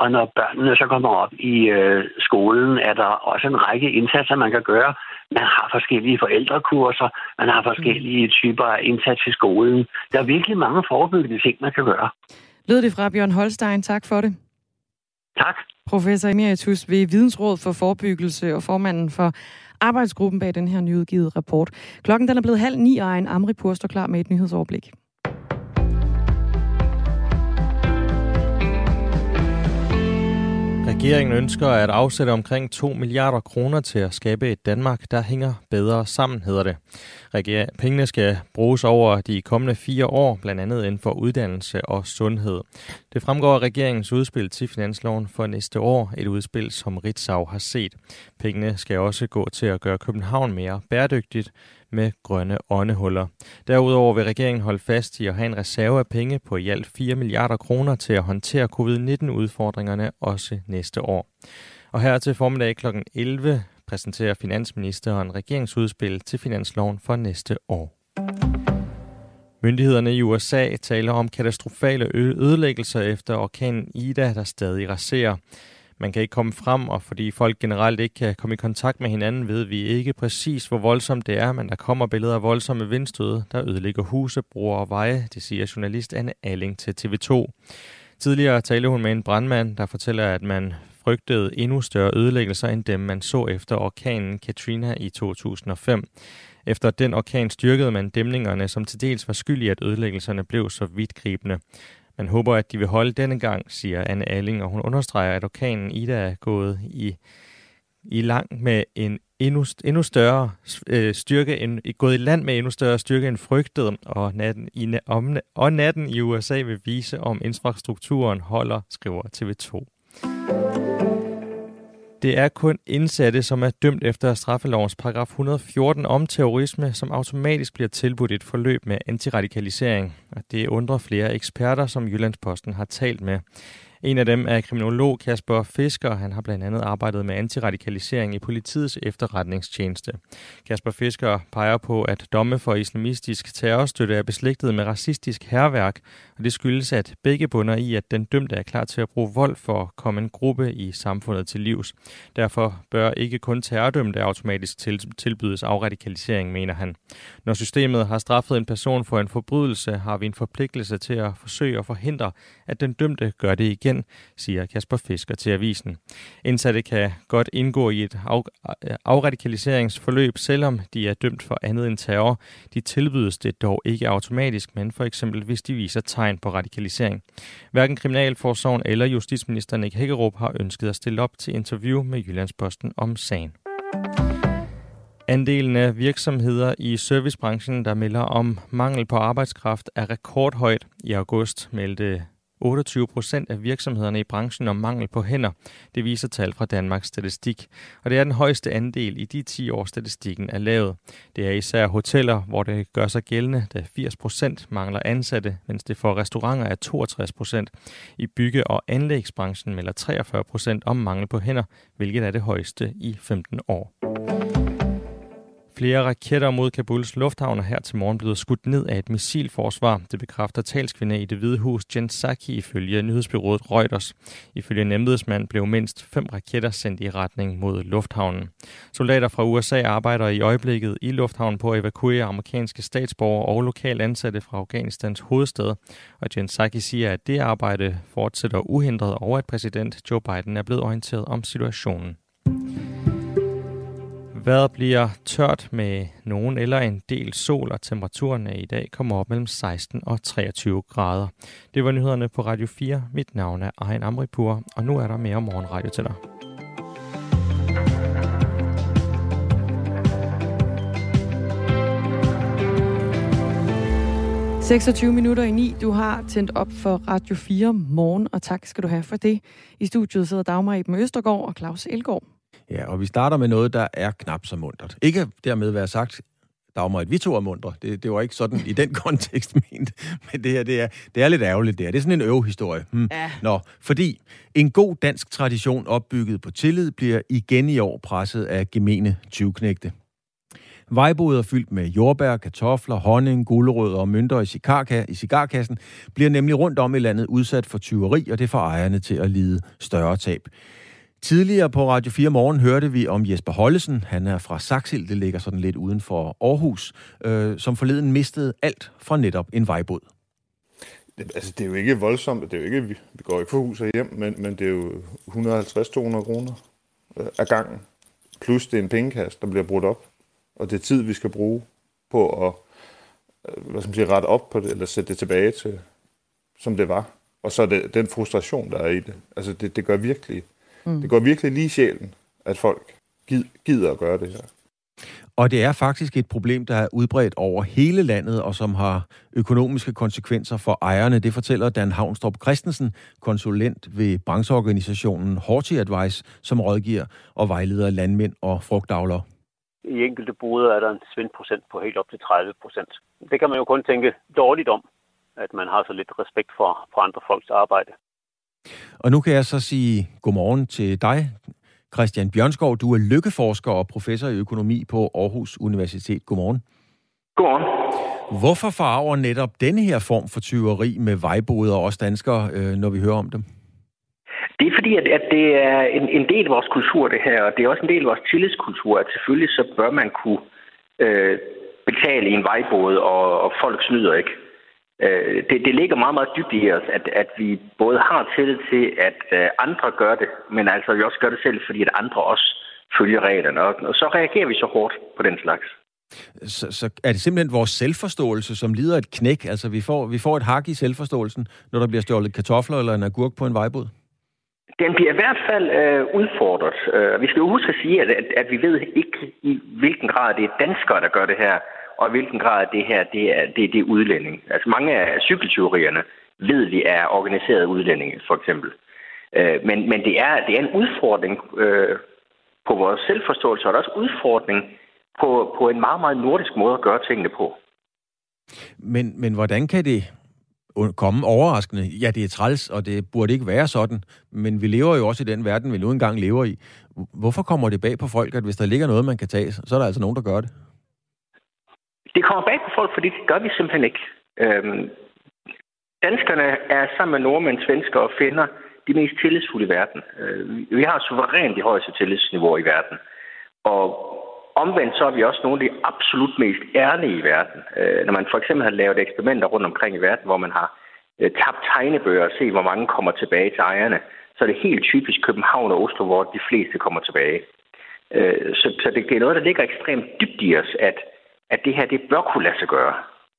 Og når børnene så kommer op i øh, skolen, er der også en række indsatser, man kan gøre. Man har forskellige forældrekurser, man har forskellige typer af indsats i skolen. Der er virkelig mange forebyggende ting, man kan gøre. Lød det fra Bjørn Holstein. Tak for det. Tak. Professor Emeritus ved Vidensråd for Forebyggelse og formanden for arbejdsgruppen bag den her nyudgivet rapport. Klokken den er blevet halv ni, og en Amri står klar med et nyhedsoverblik. Regeringen ønsker at afsætte omkring 2 milliarder kroner til at skabe et Danmark, der hænger bedre sammen, hedder det. Reger- Pengene skal bruges over de kommende fire år, blandt andet inden for uddannelse og sundhed. Det fremgår af regeringens udspil til finansloven for næste år, et udspil, som Ritzau har set. Pengene skal også gå til at gøre København mere bæredygtigt med grønne åndehuller. Derudover vil regeringen holde fast i at have en reserve af penge på i alt 4 milliarder kroner til at håndtere covid-19-udfordringerne også næste år. Og her til formiddag kl. 11 præsenterer finansministeren regeringsudspil til finansloven for næste år. Myndighederne i USA taler om katastrofale ødelæggelser efter orkanen Ida, der stadig raserer. Man kan ikke komme frem, og fordi folk generelt ikke kan komme i kontakt med hinanden, ved vi ikke præcis, hvor voldsomt det er, men der kommer billeder af voldsomme vindstød, der ødelægger huse, broer og veje, det siger journalist Anne Alling til TV2. Tidligere talte hun med en brandmand, der fortæller, at man frygtede endnu større ødelæggelser end dem, man så efter orkanen Katrina i 2005. Efter den orkan styrkede man dæmningerne, som til dels var skyld i, at ødelæggelserne blev så vidtgribende. Man håber, at de vil holde denne gang, siger Anne Alling, og hun understreger, at orkanen Ida er gået i, i lang med en endnu, endnu større øh, styrke, end, gået i land med endnu større styrke end frygtet, og natten i, om, og natten i USA vil vise, om infrastrukturen holder, skriver TV2. Det er kun indsatte, som er dømt efter straffelovens paragraf 114 om terrorisme, som automatisk bliver tilbudt et forløb med antiradikalisering. Og det undrer flere eksperter, som Jyllandsposten har talt med. En af dem er kriminolog Kasper Fisker. Han har blandt andet arbejdet med antiradikalisering i politiets efterretningstjeneste. Kasper Fisker peger på, at domme for islamistisk terrorstøtte er beslægtet med racistisk herværk, og det skyldes, at begge bunder i, at den dømte er klar til at bruge vold for at komme en gruppe i samfundet til livs. Derfor bør ikke kun terrordømte automatisk tilbydes afradikalisering, mener han. Når systemet har straffet en person for en forbrydelse, har vi en forpligtelse til at forsøge at forhindre, at den dømte gør det igen, siger Kasper Fisker til avisen. Indsatte kan godt indgå i et af, øh, afradikaliseringsforløb, selvom de er dømt for andet end terror. De tilbydes det dog ikke automatisk, men for eksempel hvis de viser tegn på radikalisering. Hverken Kriminalforsorgen eller justitsminister Nick Hækkerup har ønsket at stille op til interview med Jyllandsposten om sagen. Andelen af virksomheder i servicebranchen, der melder om mangel på arbejdskraft, er rekordhøjt. I august meldte 28 procent af virksomhederne i branchen om mangel på hænder. Det viser tal fra Danmarks Statistik. Og det er den højeste andel i de 10 år, statistikken er lavet. Det er især hoteller, hvor det gør sig gældende, da 80 procent mangler ansatte, mens det for restauranter er 62 procent. I bygge- og anlægsbranchen melder 43 procent om mangel på hænder, hvilket er det højeste i 15 år. Flere raketter mod Kabuls lufthavn er her til morgen blevet skudt ned af et missilforsvar. Det bekræfter talskvinde i det hvide hus Jen Psaki ifølge nyhedsbyrået Reuters. Ifølge en embedsmand blev mindst fem raketter sendt i retning mod lufthavnen. Soldater fra USA arbejder i øjeblikket i lufthavnen på at evakuere amerikanske statsborgere og lokale ansatte fra Afghanistans hovedstad. Og Jen Psaki siger, at det arbejde fortsætter uhindret og at præsident Joe Biden er blevet orienteret om situationen. Vejret bliver tørt med nogen eller en del sol, og temperaturen i dag kommer op mellem 16 og 23 grader. Det var nyhederne på Radio 4. Mit navn er Ejn Amripur, og nu er der mere morgenradio til dig. – 26 minutter i 9. Du har tændt op for Radio 4 morgen, og tak skal du have for det. I studiet sidder Dagmar Iben Østergaard og Claus Elgaard. Ja, og vi starter med noget, der er knap så mundret. Ikke dermed være sagt, Dagmar, at vi to er mundre. Det, det var ikke sådan i den kontekst ment. Men det her, det er, det er lidt ærgerligt, det er. Det er sådan en øvehistorie. Hmm. Ja. Nå, fordi en god dansk tradition opbygget på tillid bliver igen i år presset af gemene 20 Vejboder fyldt med jordbær, kartofler, honning, gulerødder og mønter i, cigarka- i cigarkassen bliver nemlig rundt om i landet udsat for tyveri, og det får ejerne til at lide større tab. Tidligere på Radio 4 Morgen hørte vi om Jesper Hollesen. Han er fra Saxil, det ligger sådan lidt uden for Aarhus, øh, som forleden mistede alt fra netop en vejbåd. Altså, det er jo ikke voldsomt. Det er jo ikke, vi, går ikke for hus og hjem, men, men det er jo 150-200 kroner øh, af gangen. Plus det er en pengekasse, der bliver brudt op. Og det er tid, vi skal bruge på at øh, hvad skal man sige, rette op på det, eller sætte det tilbage til, som det var. Og så er det den frustration, der er i det. Altså, det, det gør virkelig Mm. Det går virkelig lige i sjælen, at folk gider at gøre det her. Og det er faktisk et problem, der er udbredt over hele landet, og som har økonomiske konsekvenser for ejerne. Det fortæller Dan Havnstrup Christensen, konsulent ved brancheorganisationen Horti Advice, som rådgiver og vejleder landmænd og frugtavlere. I enkelte boder er der en svindprocent på helt op til 30 procent. Det kan man jo kun tænke dårligt om, at man har så lidt respekt for, for andre folks arbejde. Og nu kan jeg så sige godmorgen til dig, Christian Bjørnskov. Du er lykkeforsker og professor i økonomi på Aarhus Universitet. Godmorgen. Godmorgen. Hvorfor farver netop denne her form for tyveri med vejboder os danskere, øh, når vi hører om dem? Det er fordi, at, at det er en, en del af vores kultur, det her, og det er også en del af vores tillidskultur, at selvfølgelig så bør man kunne øh, betale i en vejbåd, og, og folk snyder ikke. Øh, det, det ligger meget, meget dybt i os, at, at vi både har tillid til, at øh, andre gør det, men altså vi også gør det selv, fordi at andre også følger reglerne. Og, og så reagerer vi så hårdt på den slags. Så, så er det simpelthen vores selvforståelse, som lider et knæk? Altså vi får, vi får et hak i selvforståelsen, når der bliver stjålet kartofler eller en agurk på en vejbåd? Den bliver i hvert fald øh, udfordret. Øh, vi skal jo huske at sige, at, at, at vi ved ikke i hvilken grad det er danskere, der gør det her og i hvilken grad det her det er, det, det er udlænding. Altså mange af cykelteorierne ved vi er organiseret udlændinge, for eksempel. Øh, men, men det, er, det er en udfordring øh, på vores selvforståelse, og det er også udfordring på, på en meget, meget nordisk måde at gøre tingene på. Men, men hvordan kan det komme overraskende? Ja, det er træls, og det burde ikke være sådan, men vi lever jo også i den verden, vi nu engang lever i. Hvorfor kommer det bag på folk, at hvis der ligger noget, man kan tage, så er der altså nogen, der gør det? Det kommer bag på folk, fordi det gør vi simpelthen ikke. Øhm, danskerne er sammen med nordmænd, svensker og finder de mest tillidsfulde i verden. Øh, vi har suverænt de højeste tillidsniveauer i verden. Og omvendt så er vi også nogle af de absolut mest ærlige i verden. Øh, når man for eksempel har lavet eksperimenter rundt omkring i verden, hvor man har øh, tabt tegnebøger og set, hvor mange kommer tilbage til ejerne, så er det helt typisk København og Oslo, hvor de fleste kommer tilbage. Øh, så, så det, det er noget, der ligger ekstremt dybt i os, at at det her det bør kunne lade sig gøre.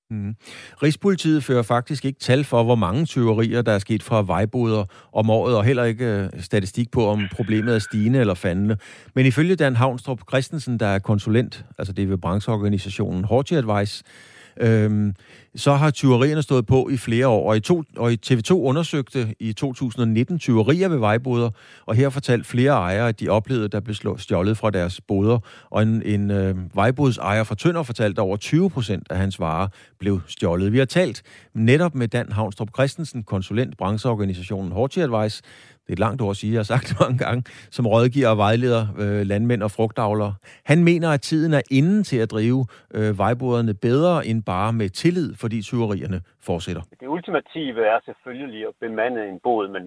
Mm. Rigspolitiet fører faktisk ikke tal for, hvor mange tyverier, der er sket fra vejboder om året, og heller ikke øh, statistik på, om problemet er stigende eller fandende. Men ifølge Dan Havnstrup Christensen, der er konsulent, altså det er ved brancheorganisationen Horti Advice, Øhm, så har tyverierne stået på i flere år, og, i to, og i TV2 undersøgte i 2019 tyverier ved vejboder, og her fortalte flere ejere, at de oplevede, der blev stjålet fra deres boder, og en, en øh, vejbodsejer fra Tønder fortalte, at over 20 procent af hans varer blev stjålet. Vi har talt netop med Dan Havnstrup Christensen, konsulent brancheorganisationen Horti Advice, det er et langt ord at sige, jeg har sagt det mange gange, som rådgiver og vejleder øh, landmænd og frugtavlere. Han mener, at tiden er inden til at drive øh, vejboderne bedre end bare med tillid, fordi tyverierne fortsætter. Det ultimative er selvfølgelig at bemande en båd, men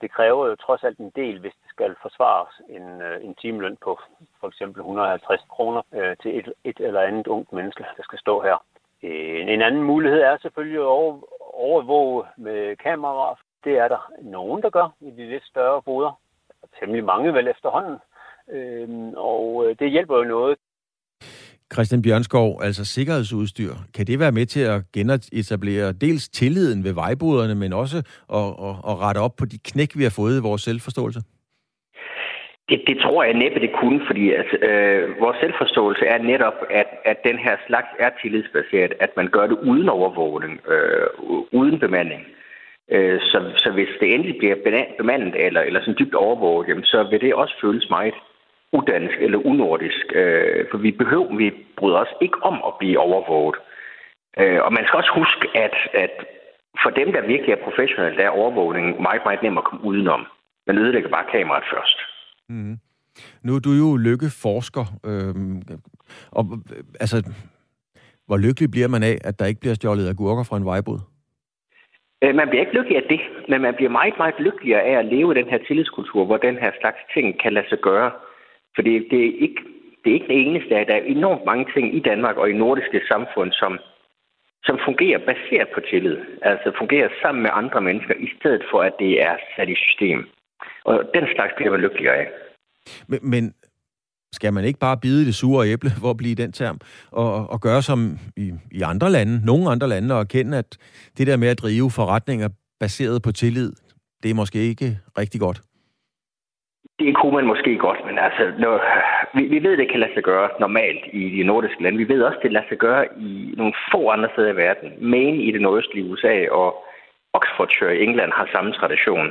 det kræver jo trods alt en del, hvis det skal forsvares en, øh, en timeløn på for eksempel 150 kroner øh, til et, et eller andet ungt menneske, der skal stå her. En, en anden mulighed er selvfølgelig at over, overvåge med kameraer, det er der nogen, der gør i de lidt større boder. Temmelig mange vel efterhånden. Øhm, og øh, det hjælper jo noget. Christian Bjørnskov, altså sikkerhedsudstyr, kan det være med til at genetablere dels tilliden ved vejboderne, men også at, at, at rette op på de knæk, vi har fået i vores selvforståelse? Det, det tror jeg næppe, det kunne, fordi altså, øh, vores selvforståelse er netop, at, at den her slags er tillidsbaseret, at man gør det uden overvågning, øh, uden bemanding. Øh, Øh, så, så hvis det endelig bliver bemandet eller, eller sådan dybt overvåget, jamen, så vil det også føles meget udansk eller unordisk. Øh, for vi behøver, vi bryder os ikke om at blive overvåget. Øh, og man skal også huske, at, at for dem, der virkelig er professionelle, der er overvågning meget, meget nem at komme udenom. Man ødelægger bare kameraet først. Mm. Nu er du jo lykkeforsker. øhm, og, altså, hvor lykkelig bliver man af, at der ikke bliver stjålet agurker fra en vejbod? Øh, man bliver ikke lykkelig af det, men man bliver meget, meget lykkeligere af at leve i den her tillidskultur, hvor den her slags ting kan lade sig gøre. For det, det, er, ikke, det er ikke det eneste. Der er enormt mange ting i Danmark og i nordiske samfund, som, som fungerer baseret på tillid. Altså fungerer sammen med andre mennesker, i stedet for at det er sat i system. Og den slags bliver man lykkeligere af. Men, men skal man ikke bare bide det sure æble, hvor blive den term, og, og gøre som i, i andre lande, nogle andre lande, og erkende, at det der med at drive forretninger baseret på tillid, det er måske ikke rigtig godt? det kunne man måske godt, men altså, når, vi, vi ved, det kan lade sig gøre normalt i de nordiske lande. Vi ved også, det lader sig gøre i nogle få andre steder i verden. Maine i det nordøstlige USA og Oxfordshire i England har samme tradition.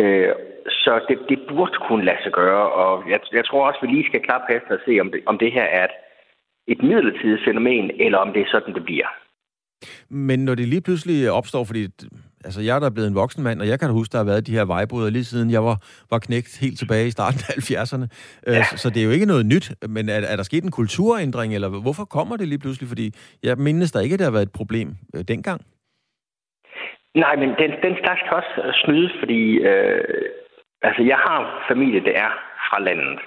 Øh, så det, det burde kunne lade sig gøre, og jeg, jeg tror også, vi lige skal klappe efter og se, om det, om det her er et, et midlertidigt fænomen, eller om det er sådan, det bliver. Men når det lige pludselig opstår, fordi altså jeg er da blevet en voksen mand, og jeg kan huske, der har været de her vejboder lige siden jeg var, var knægt helt tilbage i starten af 70'erne. Øh, ja. Så, så det er jo ikke noget nyt, men er, er der sket en kulturændring, eller hvorfor kommer det lige pludselig? Fordi jeg mindes der ikke, at det har været et problem øh, dengang. Nej, men den, den slags kan også øh, snyde, fordi øh, altså, jeg har familie, der er fra landet.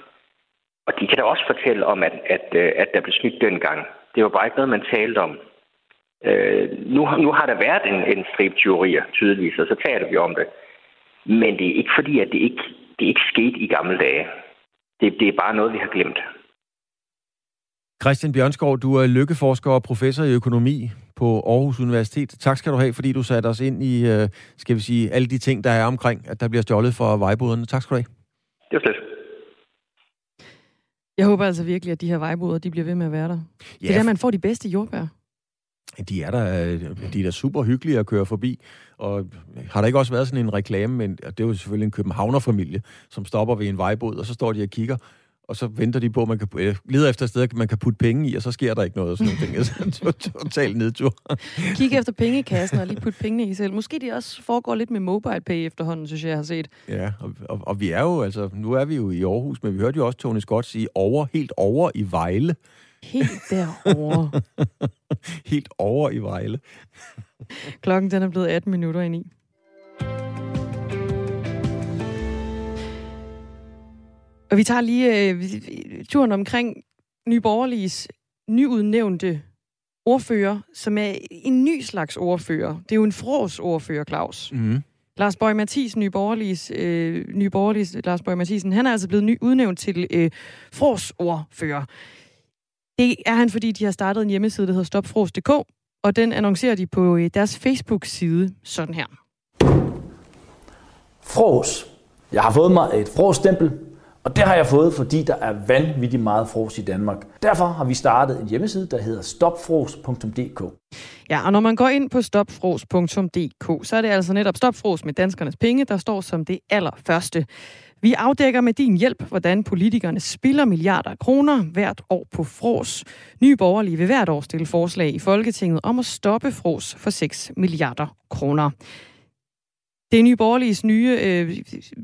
Og de kan da også fortælle om, at, at, øh, at der blev snydt dengang. Det var bare ikke noget, man talte om. Øh, nu, nu har der været en, en strip teorier, tydeligvis, og så taler vi om det. Men det er ikke fordi, at det ikke, det ikke skete i gamle dage. Det, det er bare noget, vi har glemt. Christian Bjørnskov, du er lykkeforsker og professor i økonomi på Aarhus Universitet. Tak skal du have, fordi du satte os ind i, øh, skal vi sige, alle de ting, der er omkring, at der bliver stjålet for vejboderne. Tak skal du have. Det var slet. Jeg håber altså virkelig, at de her vejboder, de bliver ved med at være der. Ja. Det er der, man får de bedste jordbær. De er der, de er der super hyggelige at køre forbi, og har der ikke også været sådan en reklame, men det er jo selvfølgelig en københavnerfamilie, som stopper ved en vejbod, og så står de og kigger, og så venter de på, at man kan øh, leder efter et sted, man kan putte penge i, og så sker der ikke noget. Og sådan noget. Altså, total nedtur. Kig efter pengekassen og lige putte pengene i selv. Måske det også foregår lidt med mobile pay efterhånden, synes jeg, jeg har set. Ja, og, og, og, vi er jo, altså, nu er vi jo i Aarhus, men vi hørte jo også Tony Scott sige over, helt over i Vejle. Helt derovre. helt over i Vejle. Klokken den er blevet 18 minutter ind i. Og vi tager lige øh, turen omkring Nyborgerliges nyudnævnte ordfører, som er en ny slags ordfører. Det er jo en fros ordfører, Claus. Mm. Lars Bøge Mathisen, Nyborgerliges, øh, Nyborgerliges Lars Bøge Mathisen, han er altså blevet ny, udnævnt til øh, fros ordfører. Det er han, fordi de har startet en hjemmeside, der hedder stopfros.dk, og den annoncerer de på øh, deres Facebook-side sådan her. Fros. Jeg har fået mig et frostempel, og det har jeg fået, fordi der er vanvittigt meget fros i Danmark. Derfor har vi startet en hjemmeside, der hedder stopfros.dk. Ja, og når man går ind på stopfros.dk, så er det altså netop stopfros med danskernes penge, der står som det allerførste. Vi afdækker med din hjælp, hvordan politikerne spilder milliarder af kroner hvert år på fros. Nye borgerlige vil hvert år stille forslag i Folketinget om at stoppe fros for 6 milliarder kroner. Det er Nye Borgerliges nye, øh,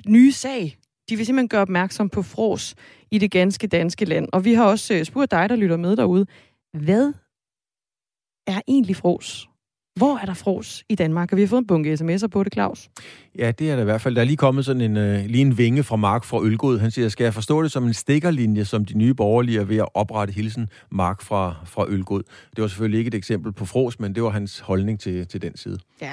nye sag. De vil simpelthen gøre opmærksom på fros i det ganske danske land. Og vi har også øh, spurgt dig, der lytter med derude. Hvad er egentlig fros? Hvor er der fros i Danmark? Og vi har fået en bunke sms'er på det, Claus. Ja, det er der i hvert fald. Der er lige kommet sådan en, uh, lige en vinge fra Mark fra Ølgod. Han siger, skal jeg forstå det som en stikkerlinje, som de nye borgerlige er ved at oprette hilsen Mark fra, fra Ølgod? Det var selvfølgelig ikke et eksempel på fros, men det var hans holdning til, til den side. Ja,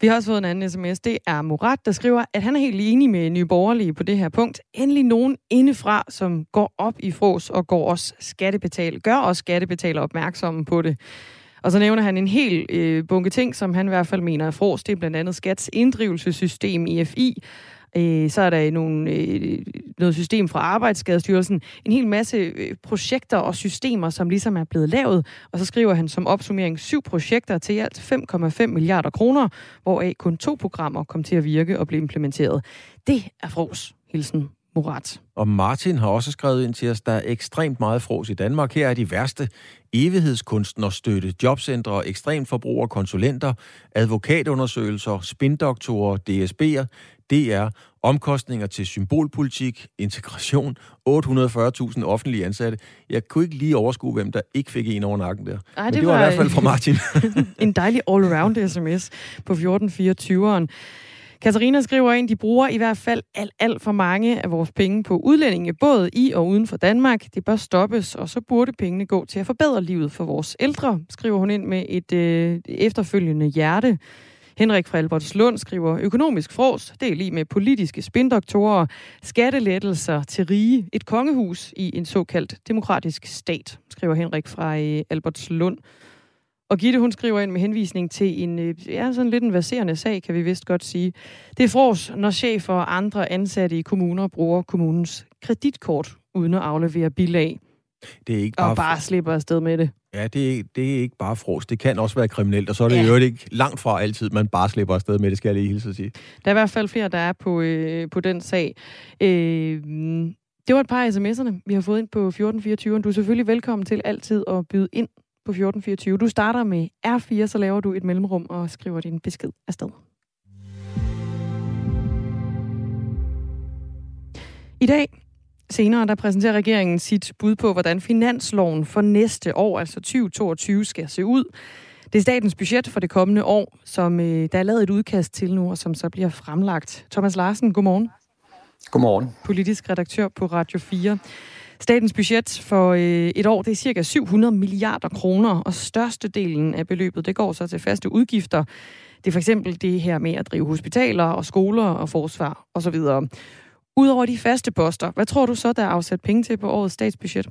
vi har også fået en anden sms. Det er Murat, der skriver, at han er helt enig med nye borgerlige på det her punkt. Endelig nogen indefra, som går op i fros og går også skattebetal, gør også skattebetaler opmærksomme på det. Og så nævner han en hel øh, bunke ting, som han i hvert fald mener er fros. Det er blandt andet Skats inddrivelsessystem, IFI. Øh, så er der nogle, øh, noget system fra Arbejdsskadestyrelsen. En hel masse øh, projekter og systemer, som ligesom er blevet lavet. Og så skriver han som opsummering syv projekter til alt 5,5 milliarder kroner, hvoraf kun to programmer kom til at virke og blive implementeret. Det er fros. Hilsen Murat. Og Martin har også skrevet ind til os, der er ekstremt meget fros i Danmark. Her er de værste evighedskunstnerstøtte, jobcentre, ekstremt forbrugere, konsulenter, advokatundersøgelser, spindoktorer, DSB'er, DR, omkostninger til symbolpolitik, integration, 840.000 offentlige ansatte. Jeg kunne ikke lige overskue, hvem der ikke fik en over nakken der. Ej, det, Men det var, var i hvert fald fra Martin. en dejlig all-around sms på 1424'eren. Katarina skriver ind, de bruger i hvert fald alt, alt for mange af vores penge på udlændinge, både i og uden for Danmark. Det bør stoppes, og så burde pengene gå til at forbedre livet for vores ældre, skriver hun ind med et øh, efterfølgende hjerte. Henrik fra Albertslund skriver, økonomisk fros, det er lige med politiske spindoktorer, skattelettelser til rige, et kongehus i en såkaldt demokratisk stat, skriver Henrik fra øh, Albertslund. Og Gitte, hun skriver ind med henvisning til en, øh, ja, sådan lidt en verserende sag, kan vi vist godt sige. Det er fros, når chefer og andre ansatte i kommuner bruger kommunens kreditkort uden at aflevere bilag. Det er ikke bare... Og bare slipper afsted med det. Ja, det er, det er ikke bare fros. Det kan også være kriminelt, og så er det ja. jo ikke langt fra altid, man bare slipper afsted med det, skal jeg lige hilse at sige. Der er i hvert fald flere, der er på, øh, på den sag. Øh, det var et par af sms'erne, vi har fået ind på 1424. Du er selvfølgelig velkommen til altid at byde ind på 1424. Du starter med R4, så laver du et mellemrum og skriver din besked afsted. I dag senere, der præsenterer regeringen sit bud på, hvordan finansloven for næste år, altså 2022, skal se ud. Det er statens budget for det kommende år, som øh, der er lavet et udkast til nu, og som så bliver fremlagt. Thomas Larsen, godmorgen. Godmorgen. Politisk redaktør på Radio 4. Statens budget for øh, et år, det er cirka 700 milliarder kroner, og størstedelen af beløbet, det går så til faste udgifter. Det er for eksempel det her med at drive hospitaler og skoler og forsvar osv. Udover de faste poster, hvad tror du så, der er afsat penge til på årets statsbudget?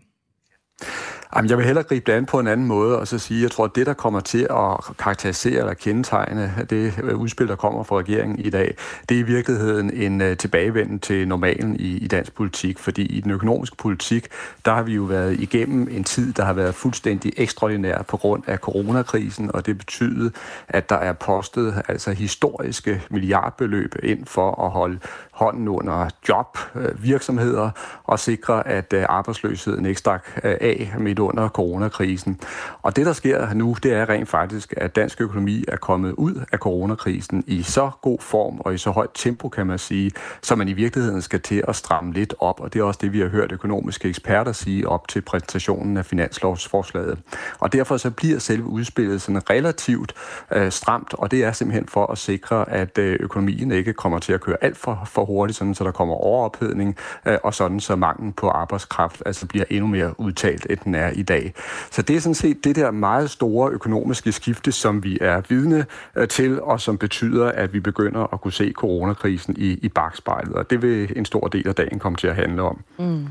Jamen, jeg vil hellere gribe det an på en anden måde, og så sige, at jeg tror, at det, der kommer til at karakterisere eller kendetegne det øh, udspil, der kommer fra regeringen i dag, det er i virkeligheden en øh, tilbagevenden til normalen i, i dansk politik. Fordi i den økonomiske politik, der har vi jo været igennem en tid, der har været fuldstændig ekstraordinær på grund af coronakrisen, og det betyder, at der er postet altså historiske milliardbeløb ind for at holde hånden under job, øh, virksomheder og sikre, at øh, arbejdsløsheden ikke stak øh, af midt under coronakrisen. Og det, der sker nu, det er rent faktisk, at dansk økonomi er kommet ud af coronakrisen i så god form og i så højt tempo, kan man sige, så man i virkeligheden skal til at stramme lidt op. Og det er også det, vi har hørt økonomiske eksperter sige op til præsentationen af finanslovsforslaget. Og derfor så bliver selve udspillet sådan relativt øh, stramt, og det er simpelthen for at sikre, at øh, økonomien ikke kommer til at køre alt for, for hurtigt, sådan så der kommer overophedning, øh, og sådan så manglen på arbejdskraft altså bliver endnu mere udtalt, end den er i dag. Så det er sådan set det der meget store økonomiske skifte, som vi er vidne øh, til, og som betyder, at vi begynder at kunne se coronakrisen i, i bagspejlet, og det vil en stor del af dagen komme til at handle om. Mm.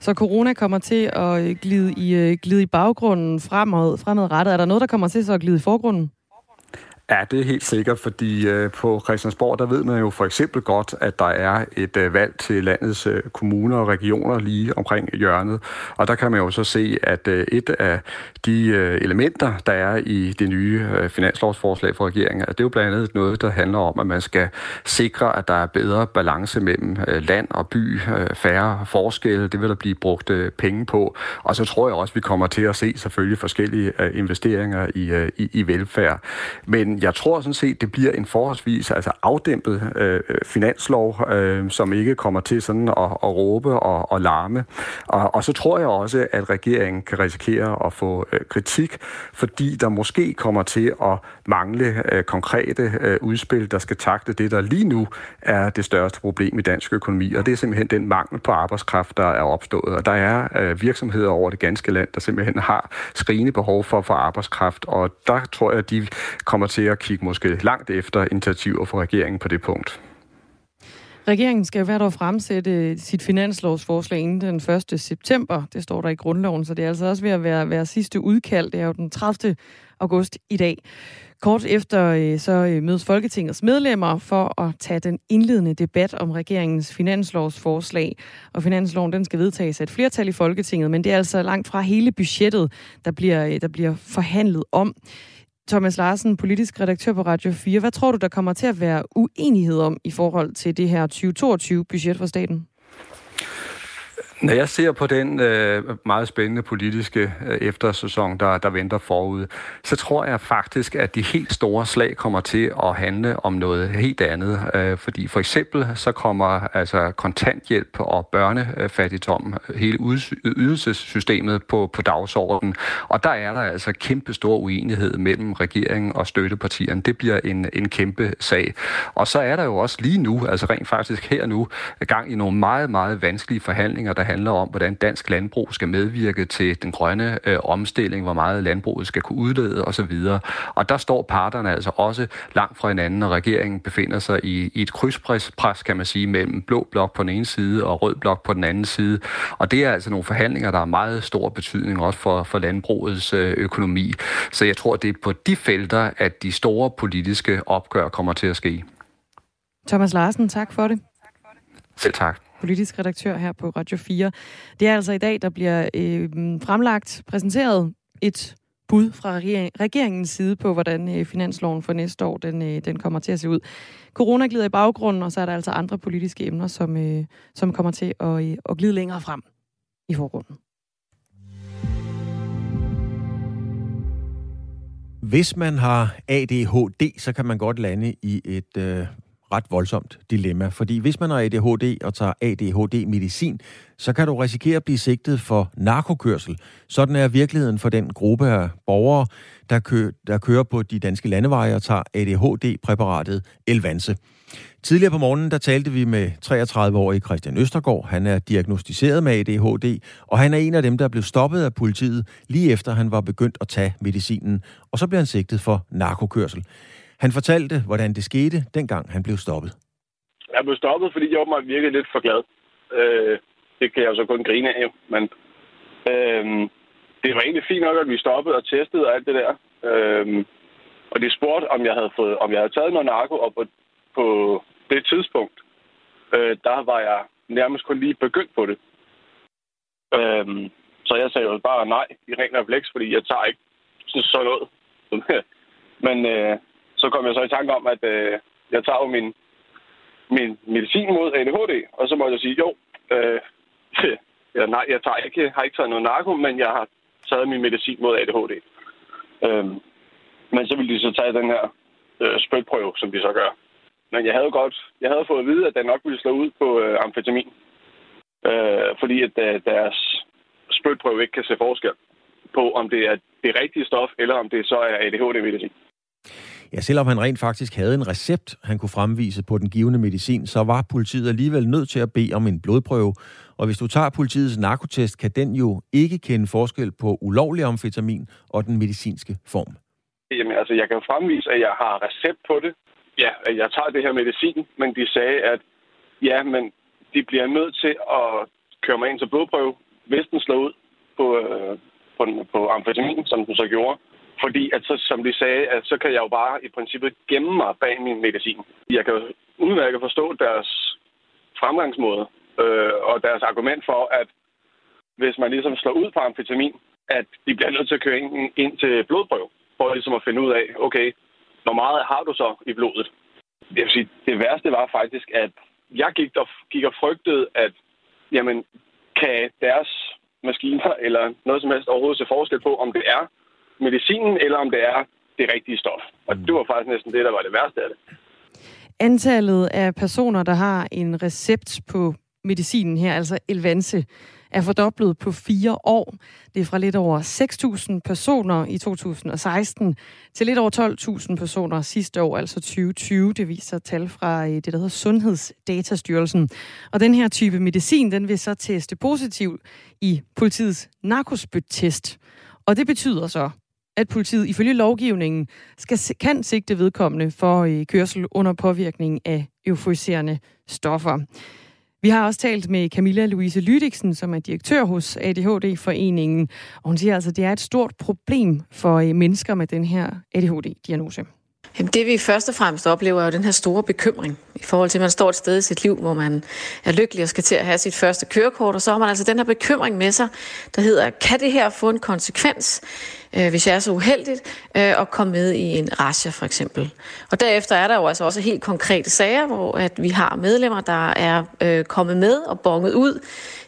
Så corona kommer til at glide i, øh, glide i baggrunden fremad, fremadrettet. Er der noget, der kommer til så at glide i forgrunden? Ja, det er helt sikkert, fordi øh, på Christiansborg, der ved man jo for eksempel godt, at der er et øh, valg til landets øh, kommuner og regioner lige omkring hjørnet. Og der kan man jo så se, at øh, et af de øh, elementer, der er i det nye øh, finanslovsforslag fra regeringen, at det er jo blandt andet noget, der handler om, at man skal sikre, at der er bedre balance mellem øh, land og by, øh, færre forskelle. Det vil der blive brugt øh, penge på. Og så tror jeg også, vi kommer til at se selvfølgelig forskellige øh, investeringer i, øh, i, i velfærd. Men jeg tror sådan set, det bliver en forholdsvis altså afdæmpet øh, øh, finanslov, øh, som ikke kommer til sådan at, at råbe og, og larme. Og, og så tror jeg også, at regeringen kan risikere at få øh, kritik, fordi der måske kommer til at mangle øh, konkrete øh, udspil, der skal takte det, der lige nu er det største problem i dansk økonomi, og det er simpelthen den mangel på arbejdskraft, der er opstået. Og der er øh, virksomheder over det ganske land, der simpelthen har skrigende behov for at få arbejdskraft, og der tror jeg, at de kommer til at kigge måske langt efter initiativer fra regeringen på det punkt. Regeringen skal hvert år fremsætte sit finanslovsforslag inden den 1. september. Det står der i grundloven, så det er altså også ved at være, være sidste udkald. Det er jo den 30. august i dag. Kort efter øh, så øh, mødes Folketingets medlemmer for at tage den indledende debat om regeringens finanslovsforslag. Og finansloven den skal vedtages af et flertal i Folketinget, men det er altså langt fra hele budgettet, der bliver, øh, der bliver forhandlet om. Thomas Larsen, politisk redaktør på Radio 4. Hvad tror du, der kommer til at være uenighed om i forhold til det her 2022-budget for staten? Når jeg ser på den øh, meget spændende politiske øh, eftersæson, der, der venter forud, så tror jeg faktisk, at de helt store slag kommer til at handle om noget helt andet. Øh, fordi for eksempel så kommer altså kontanthjælp og børnefattigdom, øh, hele ydelsessystemet på, på dagsordenen. Og der er der altså kæmpe stor uenighed mellem regeringen og støttepartierne. Det bliver en, en kæmpe sag. Og så er der jo også lige nu, altså rent faktisk her nu, gang i nogle meget, meget vanskelige forhandlinger, der handler om, hvordan dansk landbrug skal medvirke til den grønne øh, omstilling, hvor meget landbruget skal kunne udlede osv. Og der står parterne altså også langt fra hinanden, og regeringen befinder sig i, i et krydspres, pres, kan man sige, mellem blå blok på den ene side og rød blok på den anden side. Og det er altså nogle forhandlinger, der har meget stor betydning også for, for landbrugets øh, økonomi. Så jeg tror, det er på de felter, at de store politiske opgør kommer til at ske. Thomas Larsen, tak for det. Selv tak. Politisk redaktør her på Radio 4. Det er altså i dag, der bliver øh, fremlagt, præsenteret et bud fra regeringens side på, hvordan øh, finansloven for næste år den, øh, den kommer til at se ud. Corona glider i baggrunden, og så er der altså andre politiske emner, som, øh, som kommer til at, at glide længere frem i forgrunden. Hvis man har ADHD, så kan man godt lande i et øh, ret voldsomt dilemma. Fordi hvis man har ADHD og tager ADHD-medicin, så kan du risikere at blive sigtet for narkokørsel. Sådan er virkeligheden for den gruppe af borgere, der, kø- der kører på de danske landeveje og tager ADHD-præparatet Elvanse. Tidligere på morgenen, der talte vi med 33-årige Christian Østergaard. Han er diagnostiseret med ADHD, og han er en af dem, der blev stoppet af politiet lige efter han var begyndt at tage medicinen. Og så blev han sigtet for narkokørsel. Han fortalte, hvordan det skete, dengang han blev stoppet. Jeg blev stoppet, fordi jeg åbenbart virkede lidt for glad. Øh, det kan jeg så kun grine af, men øh, det var egentlig fint nok, at vi stoppede og testede og alt det der. Øh, og de spurgte, om jeg havde fået, om jeg havde taget noget narko, og på, på det tidspunkt, øh, der var jeg nærmest kun lige begyndt på det. Øh, så jeg sagde jo bare nej i ren refleks, fordi jeg tager ikke sådan noget. Men øh, så kom jeg så i tanke om, at øh, jeg tager jo min, min medicin mod ADHD, og så må jeg sige, jo, øh, ja, nej, jeg tager ikke, har ikke taget noget narko, men jeg har taget min medicin mod ADHD. Øh, men så ville de så tage den her øh, spytprøve, som de så gør. Men jeg havde godt, jeg havde fået at vide, at den nok ville slå ud på øh, amfetamin. Øh, fordi at øh, deres spytprøve ikke kan se forskel på, om det er det rigtige stof, eller om det så er ADHD-medicin. Ja, selvom han rent faktisk havde en recept, han kunne fremvise på den givende medicin, så var politiet alligevel nødt til at bede om en blodprøve. Og hvis du tager politiets narkotest, kan den jo ikke kende forskel på ulovlig amfetamin og den medicinske form. Jamen, altså, jeg kan jo fremvise, at jeg har recept på det. Ja, at jeg tager det her medicin, men de sagde, at ja, men de bliver nødt til at køre mig ind til blodprøve, hvis den slår ud på, øh, på, på amfetamin, som den så gjorde. Fordi, at så, som de sagde, at så kan jeg jo bare i princippet gemme mig bag min medicin. Jeg kan udmærket forstå deres fremgangsmåde øh, og deres argument for, at hvis man ligesom slår ud på amfetamin, at de bliver nødt til at køre ind, ind til blodprøve, for ligesom at finde ud af, okay, hvor meget har du så i blodet? Jeg vil sige, det værste var faktisk, at jeg gik og, gik og frygtede, at jamen, kan deres maskiner eller noget som helst overhovedet se forskel på, om det er medicinen, eller om det er det rigtige stof. Og det var faktisk næsten det, der var det værste af det. Antallet af personer, der har en recept på medicinen her, altså Elvanse, er fordoblet på fire år. Det er fra lidt over 6.000 personer i 2016 til lidt over 12.000 personer sidste år, altså 2020. Det viser tal fra øh, det, der hedder Sundhedsdatastyrelsen. Og den her type medicin, den vil så teste positivt i politiets narkospyttest. Og det betyder så, at politiet ifølge lovgivningen skal, kan sigte vedkommende for øh, kørsel under påvirkning af euforiserende stoffer. Vi har også talt med Camilla Louise Lydiksen, som er direktør hos ADHD-foreningen, og hun siger altså, at det er et stort problem for øh, mennesker med den her ADHD-diagnose. Jamen det vi først og fremmest oplever er jo den her store bekymring i forhold til, at man står et sted i sit liv, hvor man er lykkelig og skal til at have sit første kørekort, og så har man altså den her bekymring med sig, der hedder, kan det her få en konsekvens, øh, hvis jeg er så uheldig øh, at komme med i en rasje for eksempel. Og derefter er der jo altså også helt konkrete sager, hvor at vi har medlemmer, der er øh, kommet med og bonget ud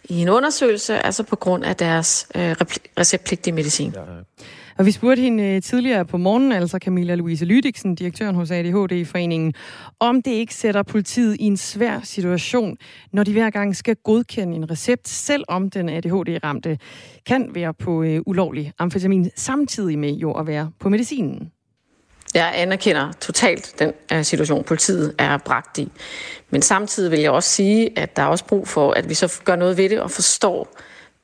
i en undersøgelse, altså på grund af deres øh, receptpligtige medicin. Ja. Og vi spurgte hende øh, tidligere på morgenen, altså Camilla Louise Lydiksen, direktøren hos ADHD-foreningen, om det ikke sætter politiet i en svær situation, når de hver gang skal godkende en recept, selvom den ADHD-ramte kan være på øh, ulovlig amfetamin, samtidig med jo at være på medicinen. Jeg anerkender totalt den øh, situation, politiet er bragt i. Men samtidig vil jeg også sige, at der er også brug for, at vi så gør noget ved det og forstår,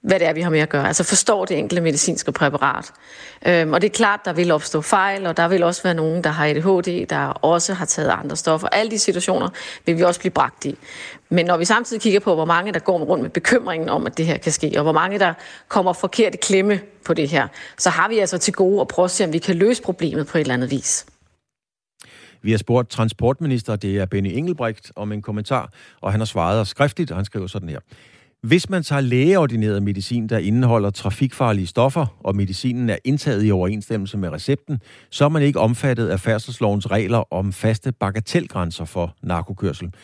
hvad det er, vi har med at gøre. Altså forstår det enkelte medicinske præparat. Øhm, og det er klart, der vil opstå fejl, og der vil også være nogen, der har ADHD, der også har taget andre stoffer. Alle de situationer vil vi også blive bragt i. Men når vi samtidig kigger på, hvor mange der går rundt med bekymringen om, at det her kan ske, og hvor mange der kommer forkert i klemme på det her, så har vi altså til gode at prøve at se, om vi kan løse problemet på et eller andet vis. Vi har spurgt transportminister, det er Benny Engelbrecht, om en kommentar, og han har svaret skriftligt, og han skriver sådan her. Hvis man tager lægeordineret medicin, der indeholder trafikfarlige stoffer, og medicinen er indtaget i overensstemmelse med recepten, så er man ikke omfattet af færdselslovens regler om faste bagatelgrænser for narkokørsel.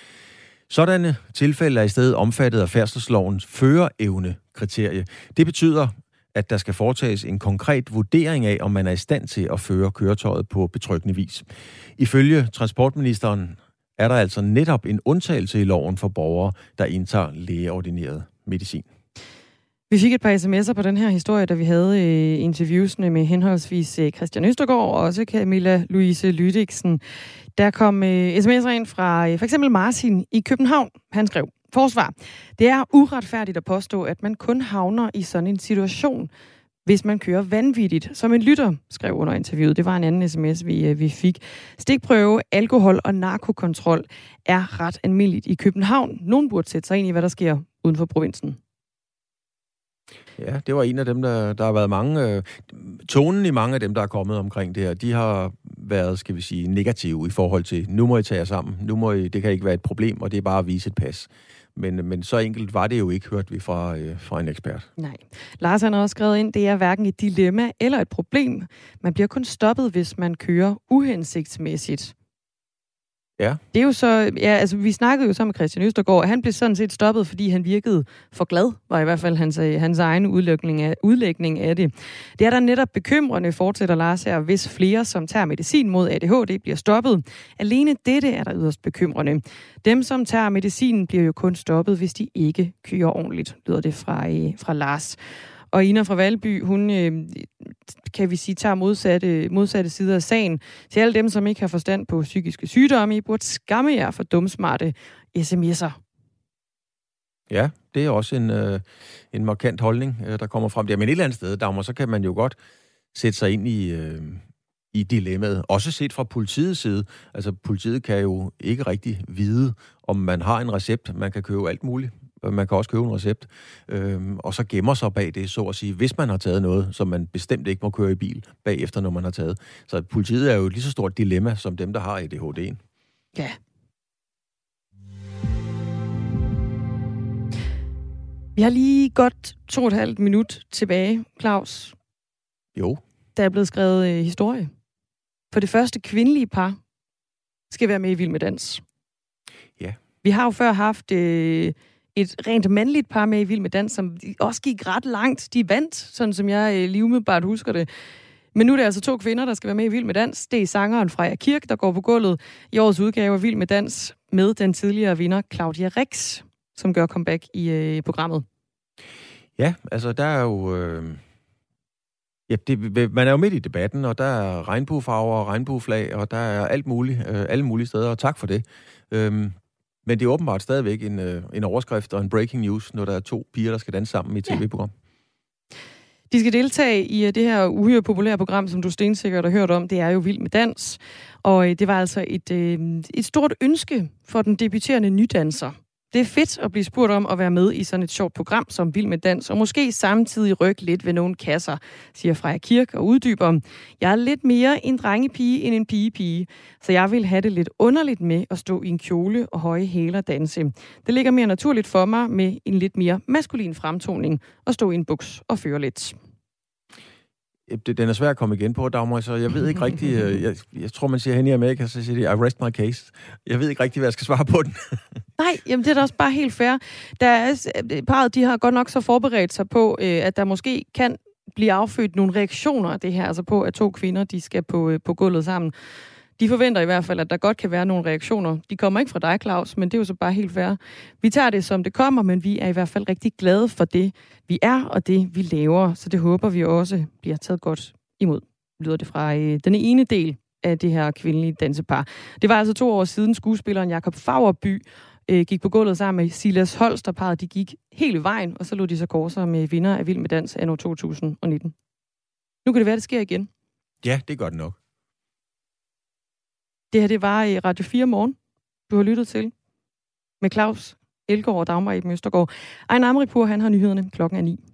Sådanne tilfælde er i stedet omfattet af færdselslovens føreevne-kriterie. Det betyder, at der skal foretages en konkret vurdering af, om man er i stand til at føre køretøjet på betryggende vis. Ifølge transportministeren er der altså netop en undtagelse i loven for borgere, der indtager lægeordineret medicin. Vi fik et par sms'er på den her historie, da vi havde øh, interviewsene med henholdsvis øh, Christian Østergaard og også Camilla Louise Lydiksen. Der kom øh, sms'er ind fra øh, for eksempel Martin i København. Han skrev, Forsvar. Det er uretfærdigt at påstå, at man kun havner i sådan en situation, hvis man kører vanvittigt, som en lytter skrev under interviewet. Det var en anden sms, vi, øh, vi fik. Stikprøve, alkohol og narkokontrol er ret almindeligt i København. Nogen burde sætte sig ind i, hvad der sker uden for provinsen. Ja, det var en af dem, der, der har været mange... Øh, tonen i mange af dem, der er kommet omkring det her, de har været, skal vi sige, negative i forhold til, nu må I tage jer sammen, nu må I, det kan ikke være et problem, og det er bare at vise et pas. Men, men så enkelt var det jo ikke, hørt vi fra, øh, fra en ekspert. Nej. Lars han har også skrevet ind, det er hverken et dilemma eller et problem. Man bliver kun stoppet, hvis man kører uhensigtsmæssigt. Ja. Det er jo så, ja, altså vi snakkede jo sammen med Christian Østergaard, og han blev sådan set stoppet, fordi han virkede for glad, var i hvert fald hans, øh, hans egen udlægning af, udlægning af det. Det er der netop bekymrende, fortsætter Lars her, hvis flere, som tager medicin mod ADHD, bliver stoppet. Alene dette er der yderst bekymrende. Dem, som tager medicinen, bliver jo kun stoppet, hvis de ikke kører ordentligt, lyder det fra, øh, fra Lars. Og Ina fra Valby, hun, øh, kan vi sige, tager modsatte, modsatte sider af sagen. Til alle dem, som ikke har forstand på psykiske sygdomme, I burde skamme jer for dumsmarte sms'er. Ja, det er også en, øh, en markant holdning, øh, der kommer frem der. Men et eller andet sted, Dagmar, så kan man jo godt sætte sig ind i, øh, i dilemmaet. Også set fra politiets side. Altså, politiet kan jo ikke rigtig vide, om man har en recept. Man kan købe alt muligt. Man kan også købe en recept, øhm, og så gemmer sig bag det, så at sige, hvis man har taget noget, som man bestemt ikke må køre i bil bagefter, når man har taget. Så politiet er jo et lige så stort dilemma, som dem, der har ADHD'en. Ja. Vi har lige godt to og et halvt minut tilbage, Claus. Jo. Der er blevet skrevet øh, historie. For det første kvindelige par skal være med i Vild med Dans. Ja. Vi har jo før haft øh, et rent mandligt par med i Vild med Dans, som også gik ret langt. De vandt, sådan som jeg øh, lige umiddelbart husker det. Men nu er det altså to kvinder, der skal være med i Vild med Dans. Det er sangeren Freja Kirk, der går på gulvet i årets udgave af Vild med Dans med den tidligere vinder Claudia Rex, som gør comeback i øh, programmet. Ja, altså der er jo... Øh... Ja, det, man er jo midt i debatten, og der er regnbuefarver og regnbueflag, og der er alt muligt, øh, alle mulige steder, og tak for det. Øhm, men det er åbenbart stadigvæk en, øh, en overskrift og en breaking news, når der er to piger, der skal danse sammen i et tv-program. De skal deltage i øh, det her uhyre populære program, som du stensikkert har hørt om. Det er jo Vild med Dans. Og øh, det var altså et, et stort ønske for den debuterende nydanser. Det er fedt at blive spurgt om at være med i sådan et sjovt program som Vild med Dans, og måske samtidig rykke lidt ved nogle kasser, siger Freja Kirk og uddyber. Jeg er lidt mere en drengepige end en pigepige, så jeg vil have det lidt underligt med at stå i en kjole og høje hæler danse. Det ligger mere naturligt for mig med en lidt mere maskulin fremtoning og stå i en buks og føre lidt den er svær at komme igen på, Dagmar, så jeg ved ikke rigtig, øh, jeg, jeg tror, man siger hen i Amerika, så siger de, I rest my case. Jeg ved ikke rigtig, hvad jeg skal svare på den. Nej, jamen det er da også bare helt fair. Der er, parret, de har godt nok så forberedt sig på, øh, at der måske kan blive affødt nogle reaktioner af det her, altså på, at to kvinder, de skal på, øh, på gulvet sammen. De forventer i hvert fald, at der godt kan være nogle reaktioner. De kommer ikke fra dig, Claus, men det er jo så bare helt værd. Vi tager det, som det kommer, men vi er i hvert fald rigtig glade for det, vi er, og det, vi laver. Så det håber vi også bliver taget godt imod, lyder det fra øh, den ene del af det her kvindelige dansepar. Det var altså to år siden skuespilleren Jakob Fagerby øh, gik på gulvet sammen med Silas Holsterparet. De gik hele vejen, og så lå de så korser med vinder af Vild med Dans anno 2019. Nu kan det være, det sker igen. Ja, det er godt nok. Det her, det var i Radio 4 morgen, du har lyttet til. Med Claus Elgaard og Dagmar Eben Østergaard. Ejn Amripur, han har nyhederne klokken er 9.